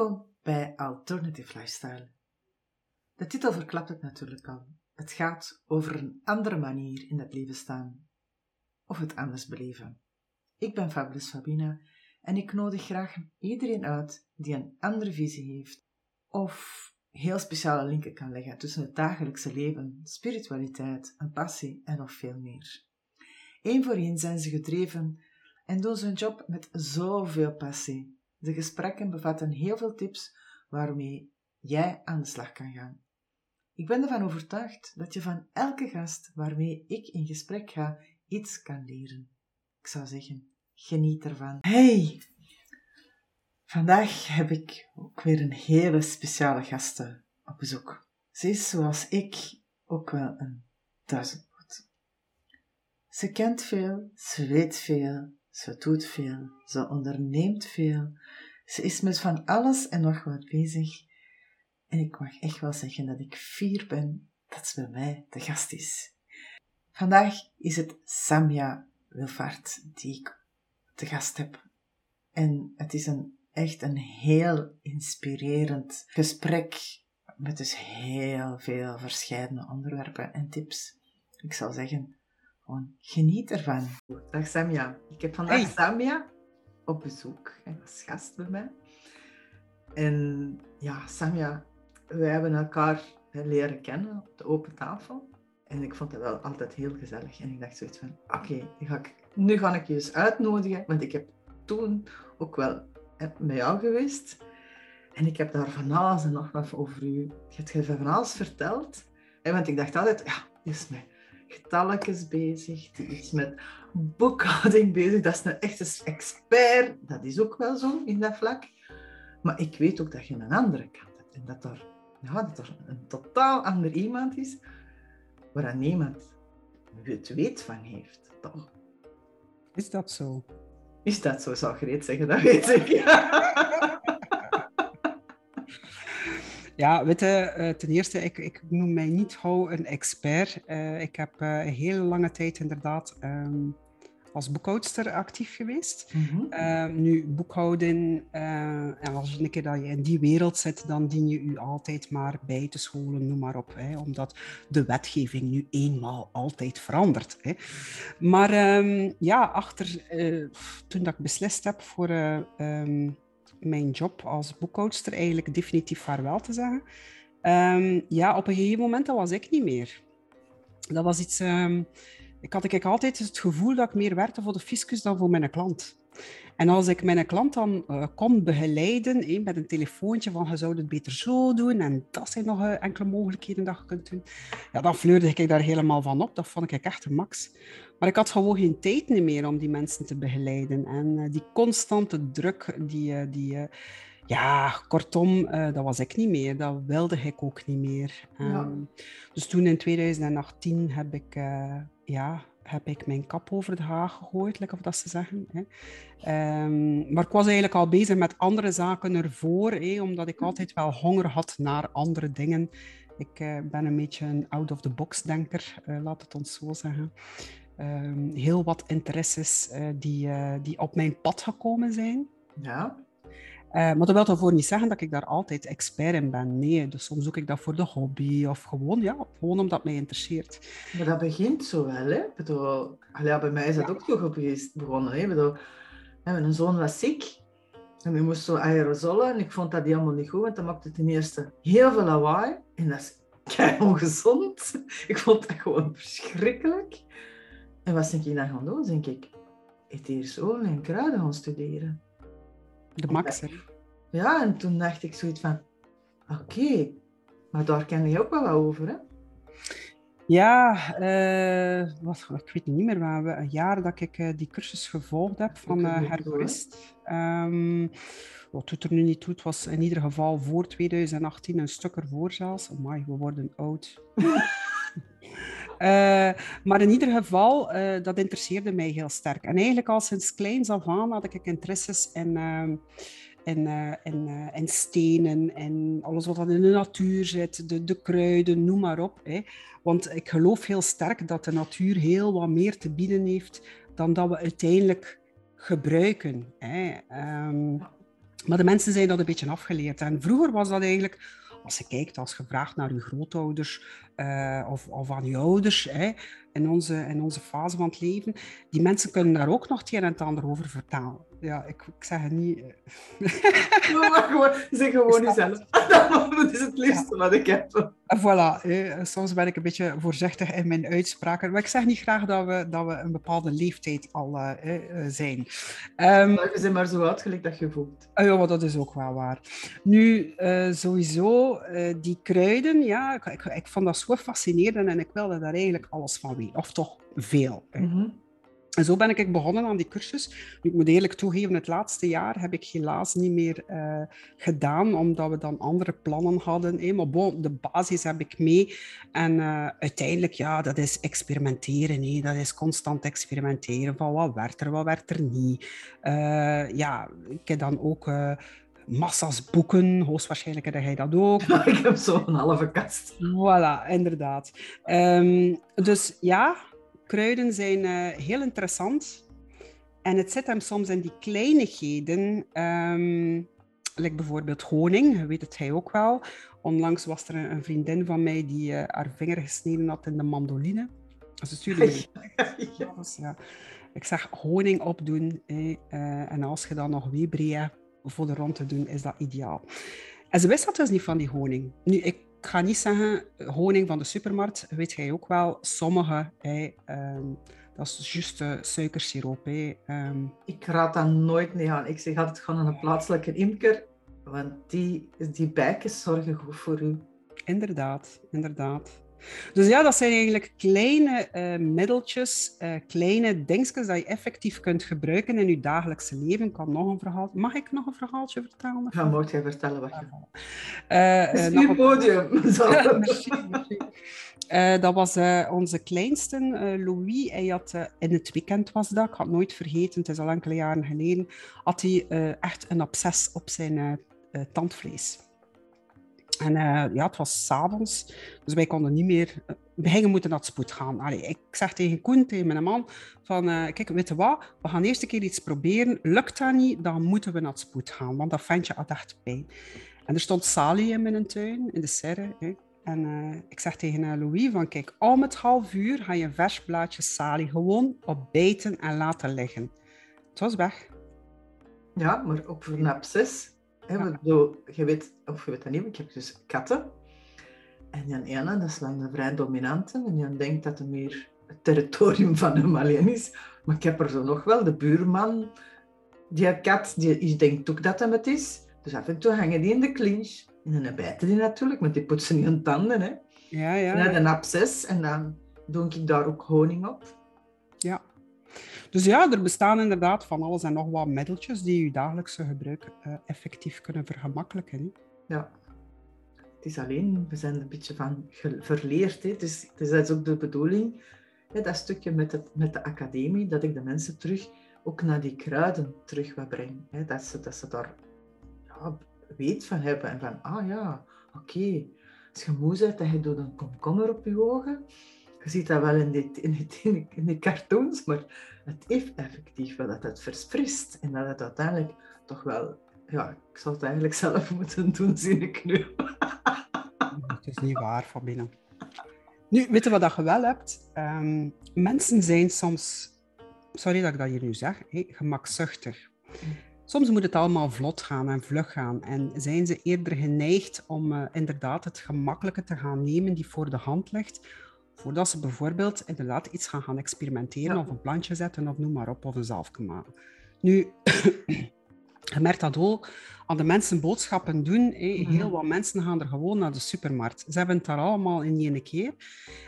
Welkom bij Alternative Lifestyle. De titel verklapt het natuurlijk al. Het gaat over een andere manier in het leven staan. Of het anders beleven. Ik ben Fabulous Fabina en ik nodig graag iedereen uit die een andere visie heeft of heel speciale linken kan leggen tussen het dagelijkse leven, spiritualiteit, een passie en nog veel meer. Eén voor één zijn ze gedreven en doen ze hun job met zoveel passie. De gesprekken bevatten heel veel tips waarmee jij aan de slag kan gaan. Ik ben ervan overtuigd dat je van elke gast waarmee ik in gesprek ga iets kan leren. Ik zou zeggen, geniet ervan. Hey! Vandaag heb ik ook weer een hele speciale gasten op bezoek. Ze is zoals ik ook wel een duizendpoot. Ze kent veel, ze weet veel, ze doet veel, ze onderneemt veel. Ze is met van alles en nog wat bezig. En ik mag echt wel zeggen dat ik fier ben dat ze bij mij de gast is. Vandaag is het Samia Wilvaart die ik te gast heb. En het is een, echt een heel inspirerend gesprek met dus heel veel verschillende onderwerpen en tips. Ik zou zeggen, gewoon geniet ervan. Dag Samia. Ik heb vandaag hey. Samia op bezoek. Was gast bij mij. En ja, Samia, we hebben elkaar leren kennen op de open tafel. En ik vond het wel altijd heel gezellig. En ik dacht zoiets van, oké, okay, nu ga ik je eens uitnodigen. Want ik heb toen ook wel met jou geweest. En ik heb daar van alles en nog wat over u. Je hebt van alles verteld. En want ik dacht altijd, ja, is met getalletjes bezig. Die is met boekhouding bezig. Dat is een echte expert. Dat is ook wel zo in dat vlak. Maar ik weet ook dat je een andere kant hebt. En dat er, ja, dat er een totaal ander iemand is waar niemand het weet van heeft. Toch? Is dat zo? Is dat zo, zou Greet zeggen, dat weet ik. Ja, weet je, ten eerste, ik, ik noem mij niet gauw een expert. Uh, ik heb uh, een hele lange tijd inderdaad um, als boekhoudster actief geweest. Mm -hmm. uh, nu, boekhouden, en als je een keer dat je in die wereld zit, dan dien je je altijd maar bij te scholen, noem maar op. Hè, omdat de wetgeving nu eenmaal altijd verandert. Hè. Maar um, ja, achter, toen dat ik beslist heb voor... Um, mijn job als boekhoudster eigenlijk definitief vaarwel te zeggen. Um, ja, op een gegeven moment, dat was ik niet meer. Dat was iets... Um, ik had ik altijd het gevoel dat ik meer werkte voor de fiscus dan voor mijn klant. En als ik mijn klant dan uh, kon begeleiden eh, met een telefoontje van je zou het beter zo doen en dat zijn nog uh, enkele mogelijkheden dat je kunt doen, ja, dan fleurde ik daar helemaal van op. Dat vond ik echt een max. Maar ik had gewoon geen tijd meer om die mensen te begeleiden. En uh, die constante druk, die, die ja, kortom, dat was ik niet meer. Dat wilde ik ook niet meer. Ja. Um, dus toen in 2018 heb ik ja, heb ik mijn kap over de haag gegooid, lekker of dat ze zeggen. Hè. Um, maar ik was eigenlijk al bezig met andere zaken ervoor, hè, omdat ik altijd wel honger had naar andere dingen. Ik uh, ben een beetje een out-of-the-box-denker, uh, laat het ons zo zeggen. Um, heel wat interesses uh, die, die op mijn pad gekomen zijn. Ja. Uh, maar dat wil daarvoor niet zeggen dat ik daar altijd expert in ben. Nee, dus soms zoek ik dat voor de hobby of gewoon, ja, gewoon omdat het mij interesseert. Maar dat begint zo wel, hè? Ik bedoel, ja, bij mij is dat ja. ook zo geweest, begonnen. Hè? Ik bedoel, mijn zoon was ziek en we moesten zo aerosolen en ik vond dat helemaal niet goed, want dat maakte ten eerste heel veel lawaai en dat is kei ongezond. Ik vond dat gewoon verschrikkelijk. En wat denk ik dan gaan doen? Denk ik, etherische en kruiden gaan studeren. De max, hè? Ja, en toen dacht ik zoiets van, oké, okay, maar daar ken je ook wel wat over, hè? Ja, uh, wat, ik weet niet meer, waar we, een jaar dat ik uh, die cursus gevolgd heb van uh, herborist. Um, wat doet er nu niet toe, het was in ieder geval voor 2018 een stuk ervoor zelfs. Amai, we worden oud. Uh, maar in ieder geval, uh, dat interesseerde mij heel sterk. En eigenlijk al sinds kleins af aan had ik interesses in, uh, in, in, in, stenen en alles wat in de natuur zit, de, de kruiden, noem maar op. Hè. Want ik geloof heel sterk dat de natuur heel wat meer te bieden heeft dan dat we uiteindelijk gebruiken. Hè. Um, Maar de mensen zijn dat een beetje afgeleerd. En vroeger was dat eigenlijk als je kijkt, als je vraagt naar je grootouders uh, of, of aan je ouders hè, in, onze, in onze fase van het leven, die mensen kunnen daar ook nog het een en het ander over vertellen ja, ik, ik zeg het niet. maar gewoon, zeg gewoon jezelf. dat is het liefste wat ik heb. Voilà, soms ben ik een beetje voorzichtig in mijn uitspraken. Maar ik zeg niet graag dat we, dat we een bepaalde leeftijd al uh, zijn. Um, je bent maar zo uitgelegd dat je voelt. Uh, ja, maar dat is ook wel waar. Nu, uh, sowieso, die kruiden, ja, ik, ik, ik, vond dat zo fascinerend en ik wilde daar eigenlijk alles van weten. Of toch veel. En zo ben ik begonnen aan die cursus. Ik moet eerlijk toegeven, het laatste jaar heb ik helaas niet meer uh, gedaan, omdat we dan andere plannen hadden. Maar bon, de basis heb ik mee. En uh, uiteindelijk, ja, dat is experimenteren. Hè. Dat is constant experimenteren van wat werkt er, wat werkt er niet. Uh, ja, ik heb dan ook massa's boeken. Hoogstwaarschijnlijk heb jij dat ook. ik heb zo'n halve kast. Voilà, inderdaad. Um, dus ja, kruiden zijn uh, heel interessant. En het zit hem soms in die kleinigheden. Um, like bijvoorbeeld honing, weet het hij ook wel. Onlangs was er een, vriendin van mij die uh, haar vinger gesneden had in de mandoline. Ze stuurde me. ja. ja. Ik zeg honing opdoen. uh, en als je dan nog Webrea voor de rond te doen, is dat ideaal. En ze wist dat dus niet van die honing. Nu, ik ik ga niet zeggen honing van de supermarkt, weet jij ook wel. Sommige, hey, um, dat is juist uh, suikersiroop. Hey, um. Ik raad dat nooit mee aan. Ik zeg altijd gewoon een plaatselijke imker, want die, die bijkens zorgen goed voor u. Inderdaad, inderdaad. Dus ja, dat zijn eigenlijk kleine uh, middeltjes, uh, kleine dingetjes dat je effectief kunt gebruiken in je dagelijkse leven. Ik kan nog een verhaal... Mag ik nog een verhaaltje vertellen? Ja, moet jij vertellen wat je... Uh, podium. Uh, dat was onze kleinste, Louis. Hij had, in het weekend was dat, ik had nooit vergeten, het is al enkele jaren geleden, had hij echt een absces op zijn tandvlees. En uh, ja, het was s'avonds, dus wij konden niet meer... Uh, we gingen moeten naar het spoed gaan. Allee, ik zeg tegen Koen, tegen mijn man, van uh, kijk, weet je wat, we gaan eerst een keer iets proberen. Lukt dat niet, dan moeten we naar het spoed gaan, want dat ventje had echt pijn. En er stond Sally in mijn tuin, in de serre. Hè. En ik zeg tegen Louis van, kijk, om het half uur ga je een vers blaadje Sally gewoon opbijten en laten liggen. Het was weg. Ja, maar op een absces He, zo, je weet, of je weet dat niet, ik heb dus katten. En Jan ene, dat is dan een vrij dominante. En Jan denkt dat het meer het territorium van hem alleen is. Maar ik heb er zo nog wel, de buurman, die kat, die denkt ook dat hem het is. Dus af en toe hangen die in de clinch. En dan bijten die natuurlijk, want die poetsen niet hun tanden. Hè. Ja, ja. En dan een absces en dan doe ik daar ook honing op. Ja. Dus ja, er bestaan inderdaad van alles en nog wat middeltjes die je dagelijkse gebruik uh, effectief kunnen vergemakkelijken. Ja. Het is alleen, we zijn een beetje van verleerd. Hè. Dus, dus dat is ook de bedoeling, dat stukje met, het, met de academie, dat ik de mensen terug ook naar die kruiden terug wil brengen. Hè. Dat, ze, dat ze daar ja, weet van hebben en van, ah ja, oké. Als je moe bent en je doet een komkommer op je ogen, je ziet dat wel in die, in die, in die cartoons, maar het heeft effectief wel dat het verfrist en dat het uiteindelijk toch wel, ja, ik zal het eigenlijk zelf moeten doen, zie ik nu. Het is niet waar, van binnen. Nu, weet je wat je wel hebt? Um, mensen zijn soms, sorry dat ik dat hier nu zeg, gemakzuchtig. Soms moet het allemaal vlot gaan en vlug gaan. En zijn ze eerder geneigd om uh, inderdaad het gemakkelijke te gaan nemen die voor de hand ligt, Voordat ze bijvoorbeeld inderdaad iets gaan gaan experimenteren of een plantje zetten of noem maar op, of een zalfje maken. Nu, je merkt dat ook aan de mensen boodschappen doen. Mhm. Heel wat mensen gaan er gewoon naar de supermarkt. Ze hebben het daar allemaal in één keer.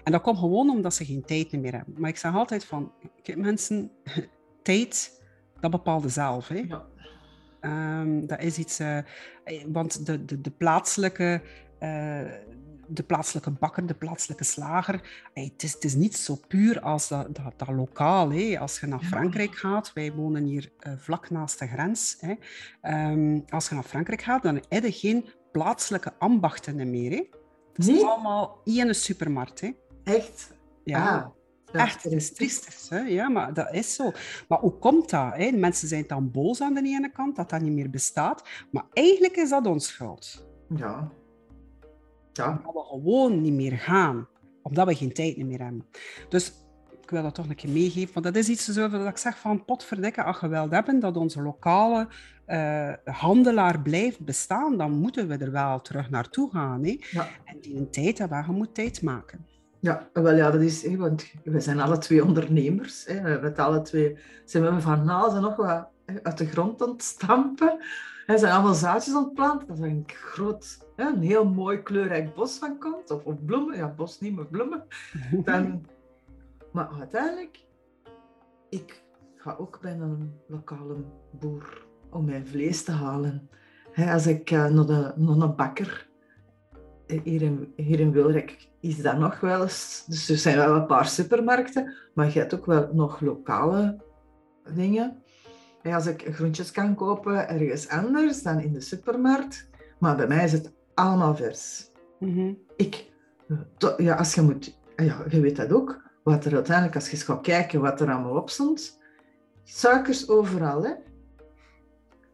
En dat komt gewoon omdat ze geen tijd meer hebben. Maar ik zeg altijd van, kijk mensen, tijd, dat bepaalde zelf. Ja. Um, dat is iets, uh, want de, de, de plaatselijke uh, de plaatselijke bakker, de plaatselijke slager. het, is, het is niet zo puur als dat, dat, dat lokaal. Als je naar Frankrijk gaat, wij wonen hier uh, vlak naast de grens. Um, als je naar Frankrijk gaat, dan heb je geen plaatselijke ambachten meer. Hè. Het is allemaal één supermarkt. Hè. Echt? Ja. Ah. Echt, het is triestig. Hè? Ja, maar dat is zo. Maar hoe komt dat? Hè? Mensen zijn dan boos aan de ene kant, dat dat niet meer bestaat. Maar eigenlijk is dat ons schuld. Ja. Ja. Omdat we gewoon niet meer gaan. Omdat we geen tijd meer hebben. Dus ik wil dat toch een keer meegeven. Want dat is iets zo dat ik zeg van potverdikke, als we hebben dat onze lokale uh, handelaar blijft bestaan, dan moeten we er wel terug naartoe gaan. Hè? Ja. En die een tijd hebben, je moet tijd maken. Ja, wel ja, dat is, hè, want we zijn alle twee ondernemers. Hè. Met alle twee zijn we van en nog wat uit de grond aan het stampen. Er zijn allemaal zaadjes planten. Dat is een groot, een heel mooi kleurrijk bos van komt. Of, of bloemen. Ja, bos niet, maar bloemen. Dan, maar uiteindelijk, ik ga ook bij een lokale boer om mijn vlees te halen. als ik uh, naar, de, naar een bakker hier in, hier in Wilrijk is dat nog wel eens. Dus er zijn wel een paar supermarkten, maar je hebt ook wel nog lokale dingen. Als ik groentjes kan kopen ergens anders dan in de supermarkt, maar bij mij is het allemaal vers. Mhm. Ik, ja, als je moet, ja, je weet dat ook, wat er uiteindelijk, als je eens gaat kijken wat er allemaal op stond, suikers overal, hè.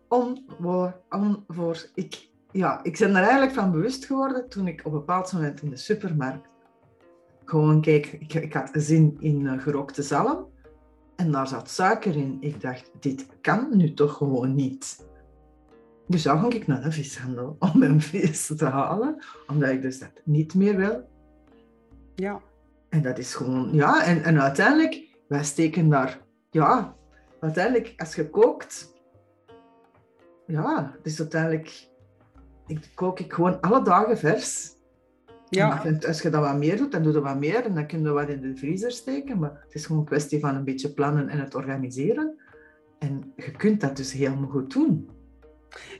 Om, voor, om, voor, ik, ja, ik ben er eigenlijk van bewust geworden toen ik op een bepaald moment in de supermarkt gewoon keek. Ik, ik had zin in gerookte zalm en daar zat suiker in. Ik dacht, dit kan nu toch gewoon niet. Dus dan ging ik naar de vishandel om mijn vis te halen, omdat ik dus dat niet meer wil. Ja. En dat is gewoon, ja, en, en uiteindelijk, wij steken daar, ja, uiteindelijk als je kookt, ja, is uiteindelijk ik kook ik gewoon alle dagen vers. Ja. als je dat wat meer doet, dan doe je wat meer en dan kun je wat in de vriezer steken. Maar het is gewoon een kwestie van een beetje plannen en het organiseren. En je kunt dat dus helemaal goed doen.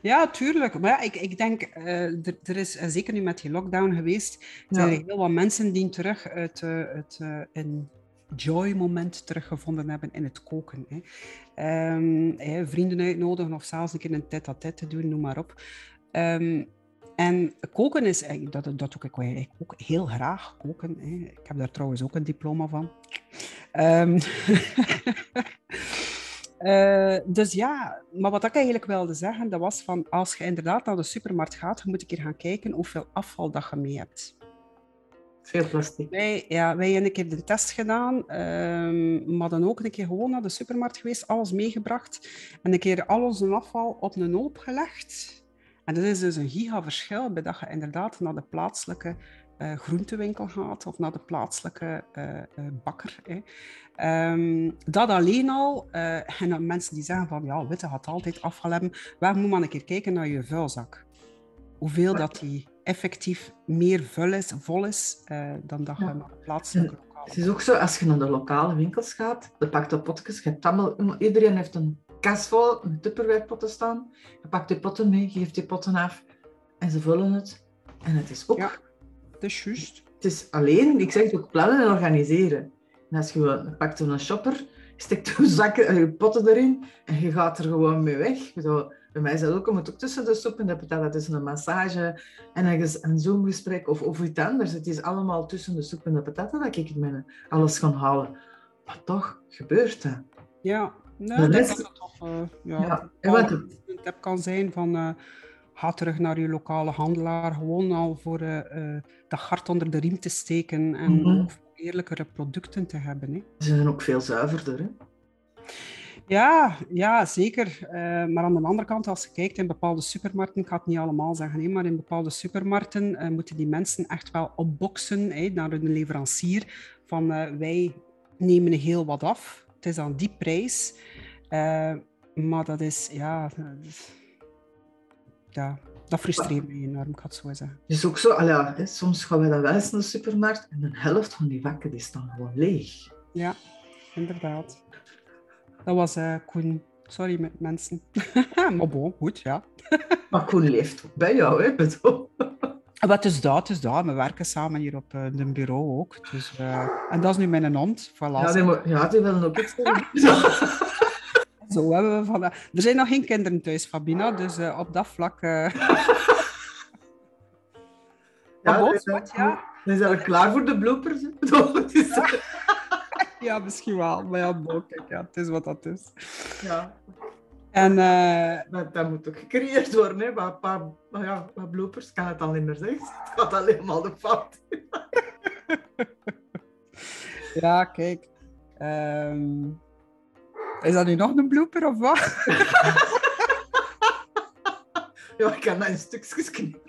Ja, tuurlijk. Maar ja, ik, ik denk, uh, er, er, is uh, zeker nu met die lockdown geweest, zijn er heel wat mensen die terug het, uh, het een joy-moment teruggevonden hebben in het koken. Hè. Um, vrienden uitnodigen of zelfs een keer een tête-à-tête te doen, noem maar op. Um, en koken is, dat, dat doe ik, ik ook heel graag koken. Hè. Ik heb daar trouwens ook een diploma van. Um, uh, dus ja, maar wat ik eigenlijk wilde zeggen, dat was van als je inderdaad naar de supermarkt gaat, moet een keer gaan kijken hoeveel afval dat je mee hebt. Veel plastic. Wij, ja, wij hebben een keer de test gedaan, um, maar dan ook een keer gewoon naar de supermarkt geweest, alles meegebracht en een keer al onze afval op een hoop gelegd. En dat is dus een gigaverschil bij dat je inderdaad naar de plaatselijke uh, groentewinkel gaat of naar de plaatselijke uh, uh, bakker. Hè. Um, dat alleen al, en dan mensen die zeggen van ja, witte gaat altijd afval hebben, waar moet man een keer kijken naar je vuilzak. Hoeveel dat die effectief meer vuil is, vol is dan dat je naar de plaatselijke lokale Het is ook zo, als je naar de lokale winkels gaat, de pakte potjes, je allemaal, iedereen heeft een kast vol met tupperwarepotten staan. Je pakt die potten mee, geeft die potten af en ze vullen het. En het is ook... Ja, dat is juist. Het is alleen, ik zeg het ook, plannen en organiseren. En als je pakt een shopper, steekt je zakken, je potten erin en je gaat er gewoon mee weg. Zo, bij mij is dat ook, je moet ook tussen de soep en de patat, tussen een massage en een, een zoomgesprek of, of iets anders. Het is allemaal tussen de soep en de patat dat ik het alles kan halen. Maar toch gebeurt dat. Ja, Nee, dat, dat toch uh, ja, ja. een tip kan zijn van uh, ga terug naar je lokale handelaar, gewoon al voor uh, de hart onder de riem te steken en mm -hmm. ook eerlijkere producten te hebben. Hè. Ze zijn ook veel zuiverder. Hè? Ja, ja, zeker. Uh, maar aan de andere kant, als je kijkt in bepaalde supermarkten, ik ga het niet allemaal zeggen, hè, maar in bepaalde supermarkten uh, moeten die mensen echt wel opboksen naar hun leverancier van uh, wij nemen heel wat af het is aan die prijs. Uh, maar dat is, ja, ja, dat frustreert me enorm, ik het zo zeggen. Is ook zo, ja, hè, soms gaan we dan wel eens naar de supermarkt en de helft van die vakken die staan gewoon leeg. Ja, inderdaad. Dat was uh, Koen. Sorry met mensen. maar bon, goed, ja. maar Koen leeft bij jou, hè, bedoel. Wat is dat? Is dat? We werken samen hier op uh, een bureau ook. Dus, uh, en dat is nu mijn hond. Voilà. Ja, die, ja, die willen ook iets Zo hebben we van. Er zijn nog geen kinderen thuis, Fabina, dus uh, op dat vlak. ja, wat, ja. We zijn al klaar voor de bloopers. Ja, misschien wel. Maar ja, kijk, ja, het is wat dat is. Ja. En, uh... dat, dat, moet ook gecreëerd worden, hè. Maar, maar, maar ja, wat bloopers kan het al niet meer zeggen. Het gaat alleen maar de fout. ja, kijk. Um... Is dat nu nog een blooper of wat? ja, ik kan dat in stukjes knippen.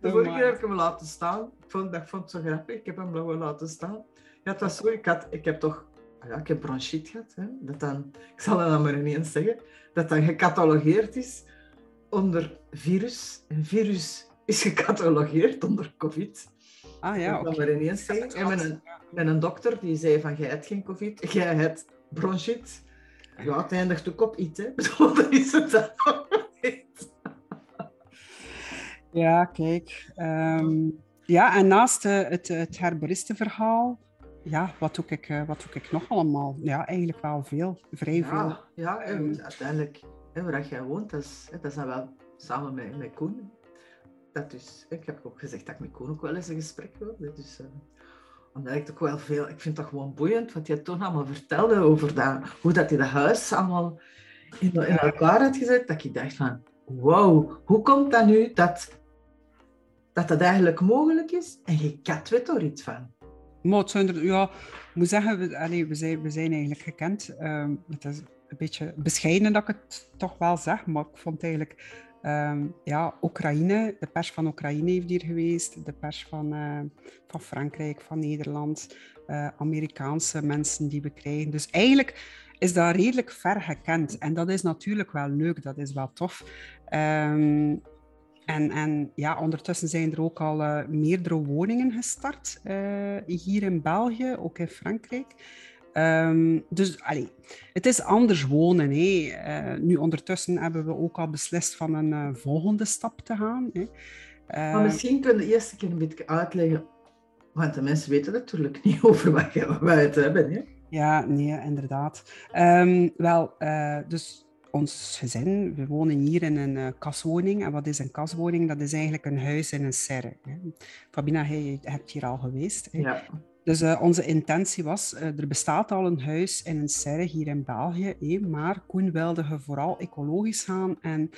De vorige keer heb ik hem laten staan. Ik vond, ik vond het zo grappig. Ik heb hem gewoon laten staan. Ja, het was zo. Ik, had, ik heb toch... Ja, ik heb bronchiet gehad. Hè, dat dan, ik zal het dan maar ineens zeggen. Dat dan gecatalogeerd is onder virus. Een virus is gecatalogeerd onder covid. Ah ja, oké. Maar ineens zeggen. En met een, met een dokter die zei van, jij hebt geen covid. Jij hebt bronchiet. Ja, het eindigt ook op iets, hè. Dat is het dan Ja, kijk. Ehm, ja, en naast uh, het, het herboristenverhaal, ja, wat doe, ik, uh, wat doe ik nog allemaal? Ja, eigenlijk wel veel, vrij ja, veel. Ja, en um, uiteindelijk, waar jij woont, dat is, dat is dan wel samen met, met Koen. Dat dus, ik heb ook gezegd dat ik met Koen ook wel eens een gesprek wilde. Dus, uh, omdat ik toch wel veel, ik vind het gewoon boeiend wat je toen allemaal vertelde over dat, hoe dat hij de huis allemaal in, in elkaar had gezet. Dat ik dacht van, wow, hoe komt dat nu dat dat dat eigenlijk mogelijk is en je kat weet er iets van. Maar er, ja, ik moet zeggen, we, we, zijn, we zijn eigenlijk gekend. Um, het is een beetje bescheiden dat ik het toch wel zeg, maar ik vond eigenlijk, um, ja, Oekraïne, de pers van Oekraïne heeft hier geweest, de pers van, uh, van Frankrijk, van Nederland, uh, Amerikaanse mensen die we krijgen. Dus eigenlijk is dat redelijk ver gekend. En dat is natuurlijk wel leuk, dat is wel tof. Um, en, en ja, ondertussen zijn er ook al uh, meerdere woningen gestart uh, hier in België, ook in Frankrijk. Um, dus allee, het is anders wonen. Hè. Uh, nu ondertussen hebben we ook al beslist van een volgende stap te gaan. Hè. maar misschien kunnen we de eerste keer een beetje uitleggen, want de mensen weten natuurlijk niet over wat wij het hebben. Hè? Ja, nee, inderdaad. Um, wel, dus ons gezin, we wonen hier in een uh, kaswoning. En wat is een kaswoning? Dat is eigenlijk een huis in een serre. Hè. Fabina, je hebt hier al geweest. Hè. Ja. Dus uh, onze intentie was, uh, er bestaat al een huis in een serre hier in België, maar Koen wilde vooral ecologisch gaan en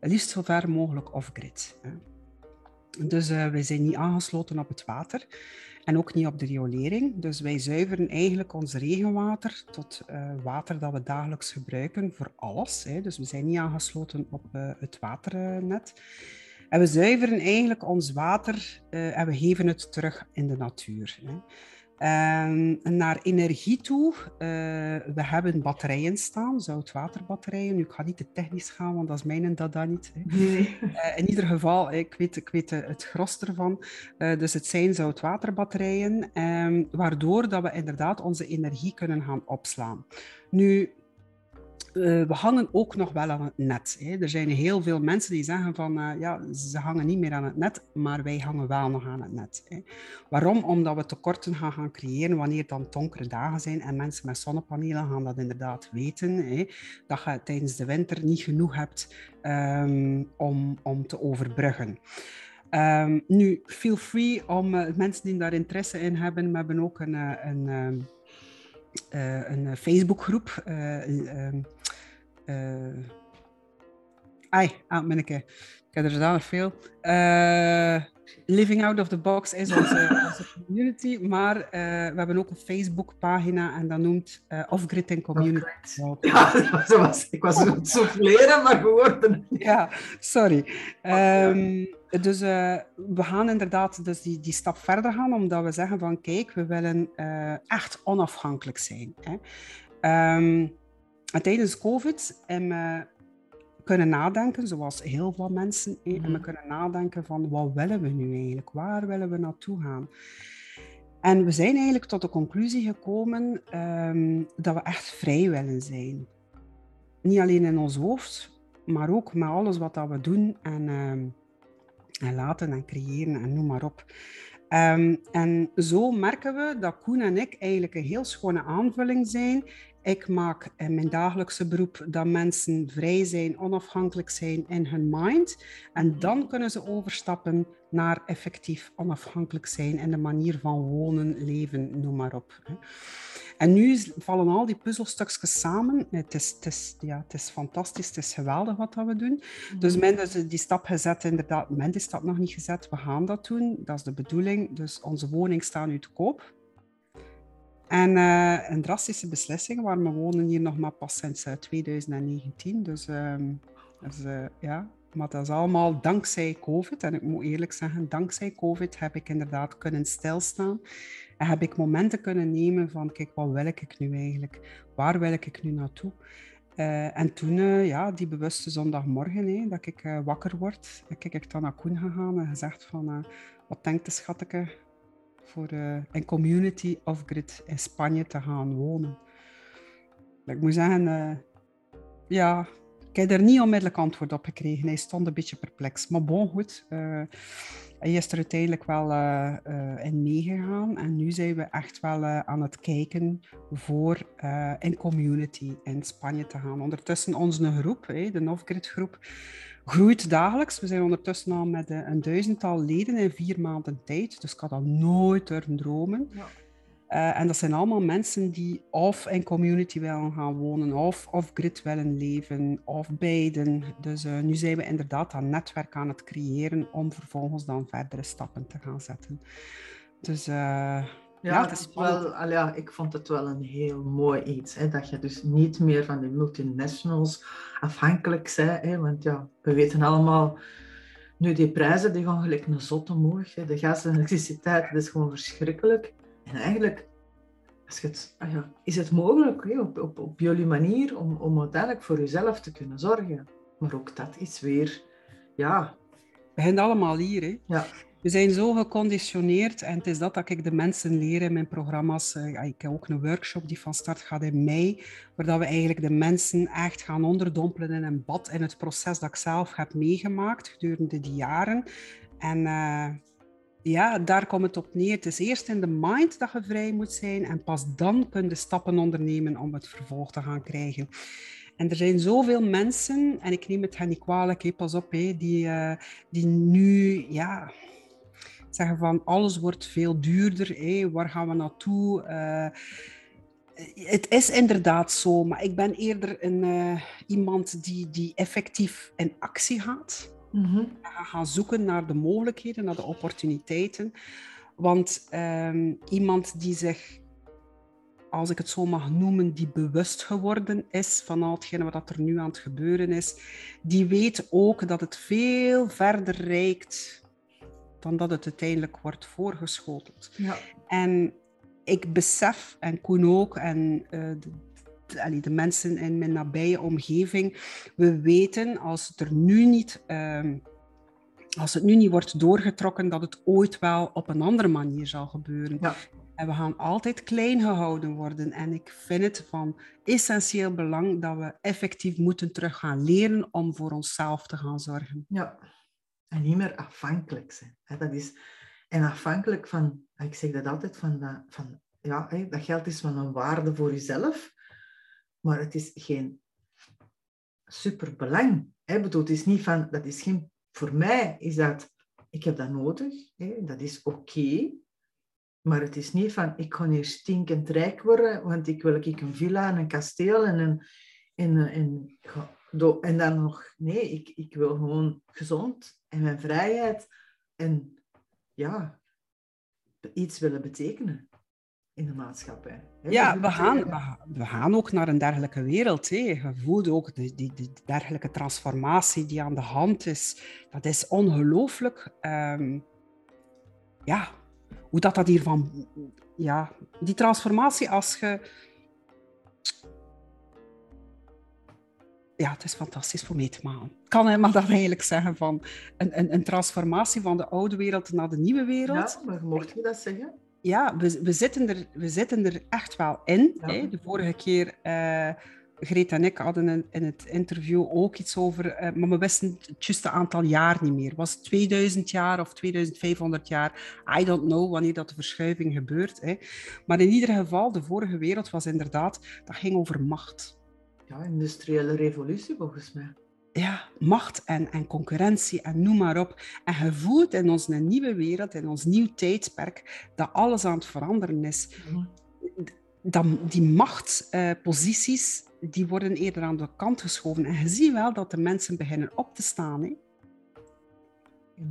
liefst zo ver mogelijk off-grid. Dus we zijn niet aangesloten op het water en ook niet op de riolering. Dus wij zuiveren eigenlijk ons regenwater tot uh, water dat we dagelijks gebruiken voor alles. Hè. Dus we zijn niet aangesloten op uh, het waternet. En we zuiveren eigenlijk ons water uh, en we geven het terug in de natuur. Hè. Um, naar energie toe, uh, we hebben batterijen staan, zoutwaterbatterijen. Nu, ik ga niet te technisch gaan, want dat is mijn dada niet. Hè. Nee. Uh, in ieder geval, ik weet, ik weet het gros ervan. Uh, dus het zijn zoutwaterbatterijen, um, waardoor dat we inderdaad onze energie kunnen gaan opslaan. Nu, uh, we hangen ook nog wel aan het net. Hè. Er zijn heel veel mensen die zeggen van uh, ja, ze hangen niet meer aan het net, maar wij hangen wel nog aan het net. Hè. Waarom? Omdat we tekorten gaan, gaan creëren wanneer dan donkere dagen zijn en mensen met zonnepanelen gaan dat inderdaad weten. Hè, dat je tijdens de winter niet genoeg hebt um, om, om te overbruggen. Um, nu, feel free om uh, mensen die daar interesse in hebben, we hebben ook een, een, een uh, een Facebookgroep. Uh, ai, ah, ben ik, ik heb er veel. Living Out of the Box is onze, onze community, maar we hebben ook een Facebookpagina en dat noemt Off-Grid and Community. Ja, was, ik was het souffleren, maar geworden. Ja, sorry. Um, dus uh, we gaan inderdaad dus die, die stap verder gaan, omdat we zeggen van kijk, we willen uh, echt onafhankelijk zijn. Hè. Um, tijdens COVID hebben we kunnen nadenken, zoals heel veel mensen, mm. en we kunnen nadenken van wat willen we nu eigenlijk, waar willen we naartoe gaan. En we zijn eigenlijk tot de conclusie gekomen um, dat we echt vrij willen zijn. Niet alleen in ons hoofd, maar ook met alles wat dat we doen en en laten en creëren en noem maar op. Ehm, en zo merken we dat Koen en ik eigenlijk een heel schone aanvulling zijn. Ik maak in mijn dagelijkse beroep dat mensen vrij zijn, onafhankelijk zijn in hun mind. En dan kunnen ze overstappen naar effectief onafhankelijk zijn in de manier van wonen, leven, noem maar op. En nu vallen al die puzzelstukjes samen. Het is, het is, ja, het is fantastisch, het is geweldig wat dat we doen. Dus men is die stap gezet, inderdaad, men is dat nog niet gezet, we gaan dat doen. Dat is de bedoeling. Dus onze woning staat nu te koop. En uh, een drastische beslissing, waar we wonen hier nog maar pas sinds 2019. Eh, dus, uh, dus uh, ja, maar dat is allemaal dankzij COVID. En ik moet eerlijk zeggen, dankzij COVID heb ik inderdaad kunnen stilstaan. En heb ik momenten kunnen nemen van, kijk, wat wil ik nu eigenlijk? Waar wil ik nu naartoe? En toen, ja, die bewuste zondagmorgen, dat ik wakker word, kijk ik dan naar Koen gegaan en gezegd van, wat denkt de schatteke voor een community off-grid in Spanje te gaan wonen? Ik moet zeggen, ja, ik heb er niet onmiddellijk antwoord op gekregen. Hij stond een beetje perplex. Maar bon, goed. Uh, hij is er uiteindelijk wel in meegegaan. En nu zijn we echt wel aan het kijken voor in community in Spanje te gaan. Ondertussen onze groep, de Novgrid groep, groeit dagelijks. We zijn ondertussen al met een duizendtal leden in vier maanden tijd. Dus ik had dat nooit durven dromen. Ja. Uh, en dat zijn allemaal mensen die of in community willen gaan wonen, of, of grid willen leven, of beiden. Dus uh, nu zijn we inderdaad dat netwerk aan het creëren om vervolgens dan verdere stappen te gaan zetten. Dus uh, ja, ja, het is wel, al ja, ik vond het wel een heel mooi iets. Hè, dat je dus niet meer van die multinationals afhankelijk bent. Hè, want ja, we weten allemaal, nu die prijzen die gaan gelijk een zot omhoog. Hè, de gas en elektriciteit, dat is gewoon verschrikkelijk. En eigenlijk als het, ah ja, is het mogelijk hè, op, op, op jullie manier om, om uiteindelijk voor jezelf te kunnen zorgen. Maar ook dat is weer, ja... We zijn allemaal hier, hè? Ja. We zijn zo geconditioneerd en het is dat dat ik de mensen leer in mijn programma's. Eh, ik heb ook een workshop die van start gaat in mei, waar we eigenlijk de mensen echt gaan onderdompelen in een bad in het proces dat ik zelf heb meegemaakt gedurende die jaren. En uh, ja, daar komt het op neer. Het is eerst in de mind dat je vrij moet zijn en pas dan kun je stappen ondernemen om het vervolg te gaan krijgen. En er zijn zoveel mensen, en ik neem het hen niet kwalijk, pas op, hé, die, uh, die nu ja, zeggen van alles wordt veel duurder, hé, waar gaan we naartoe? Uh, het is inderdaad zo, maar ik ben eerder een, uh, iemand die, die effectief in actie gaat. Mm gaan zoeken naar de mogelijkheden, naar de opportuniteiten. Want um, iemand die zich, als ik het zo mag noemen, die bewust geworden is van al hetgene wat er nu aan het gebeuren is, die weet ook dat het veel verder reikt dan dat het uiteindelijk wordt voorgeschoteld. Ja. En ik besef, en Koen ook, en uh, de mensen in mijn nabije omgeving, we weten als het er nu niet, ehm, als het nu niet wordt doorgetrokken, dat het ooit wel op een andere manier zal gebeuren. Ja. En we gaan altijd klein gehouden worden. En ik vind het van essentieel belang dat we effectief moeten terug gaan leren om voor onszelf te gaan zorgen. Ja, en niet meer afhankelijk zijn. Dat is, en afhankelijk van, ik zeg dat altijd, van, van ja, dat geld is van een waarde voor jezelf maar het is geen superbelang. Bedoel, het is niet van, dat is geen, voor mij is dat, ik heb dat nodig, dat is oké. maar het is niet van, ik ga hier stinkend rijk worden, want ik wil ik een villa en een kasteel en een... En, en, en dan nog, nee, ik, ik wil gewoon gezond en mijn vrijheid en ja, iets willen betekenen in de maatschappij. Ja, we gaan, we gaan ook naar een dergelijke wereld. Hè. Je voelt ook die, die, die, dergelijke transformatie die aan de hand is. Dat is ongelooflijk. Um, ja, hoe dat dat hiervan... Ja, die transformatie als je... Ja, het is fantastisch voor mij te maken. Kan helemaal dat eigenlijk zeggen van een, een, een transformatie van de oude wereld naar de nieuwe wereld. Ja, maar mocht je dat zeggen? ja, we, we, zitten er, we zitten er echt wel in. Hè. De vorige keer uh, Greet en ik hadden in, het interview ook iets over, uh, maar we wisten het juiste aantal jaar niet meer. Was het 2000 jaar of 2500 jaar? I don't know wanneer dat de verschuiving gebeurt. Hè. Maar in ieder geval, de vorige wereld was inderdaad, dat ging over macht. Ja, industriële revolutie volgens mij. Ja, macht en, en concurrentie en noem maar op. En je voelt in onze nieuwe wereld, in ons nieuw tijdsperk, dat alles aan het veranderen is. Mhm. Dat, die machtsposities, die worden eerder aan de kant geschoven. En je ziet wel dat de mensen beginnen op te staan. Hè.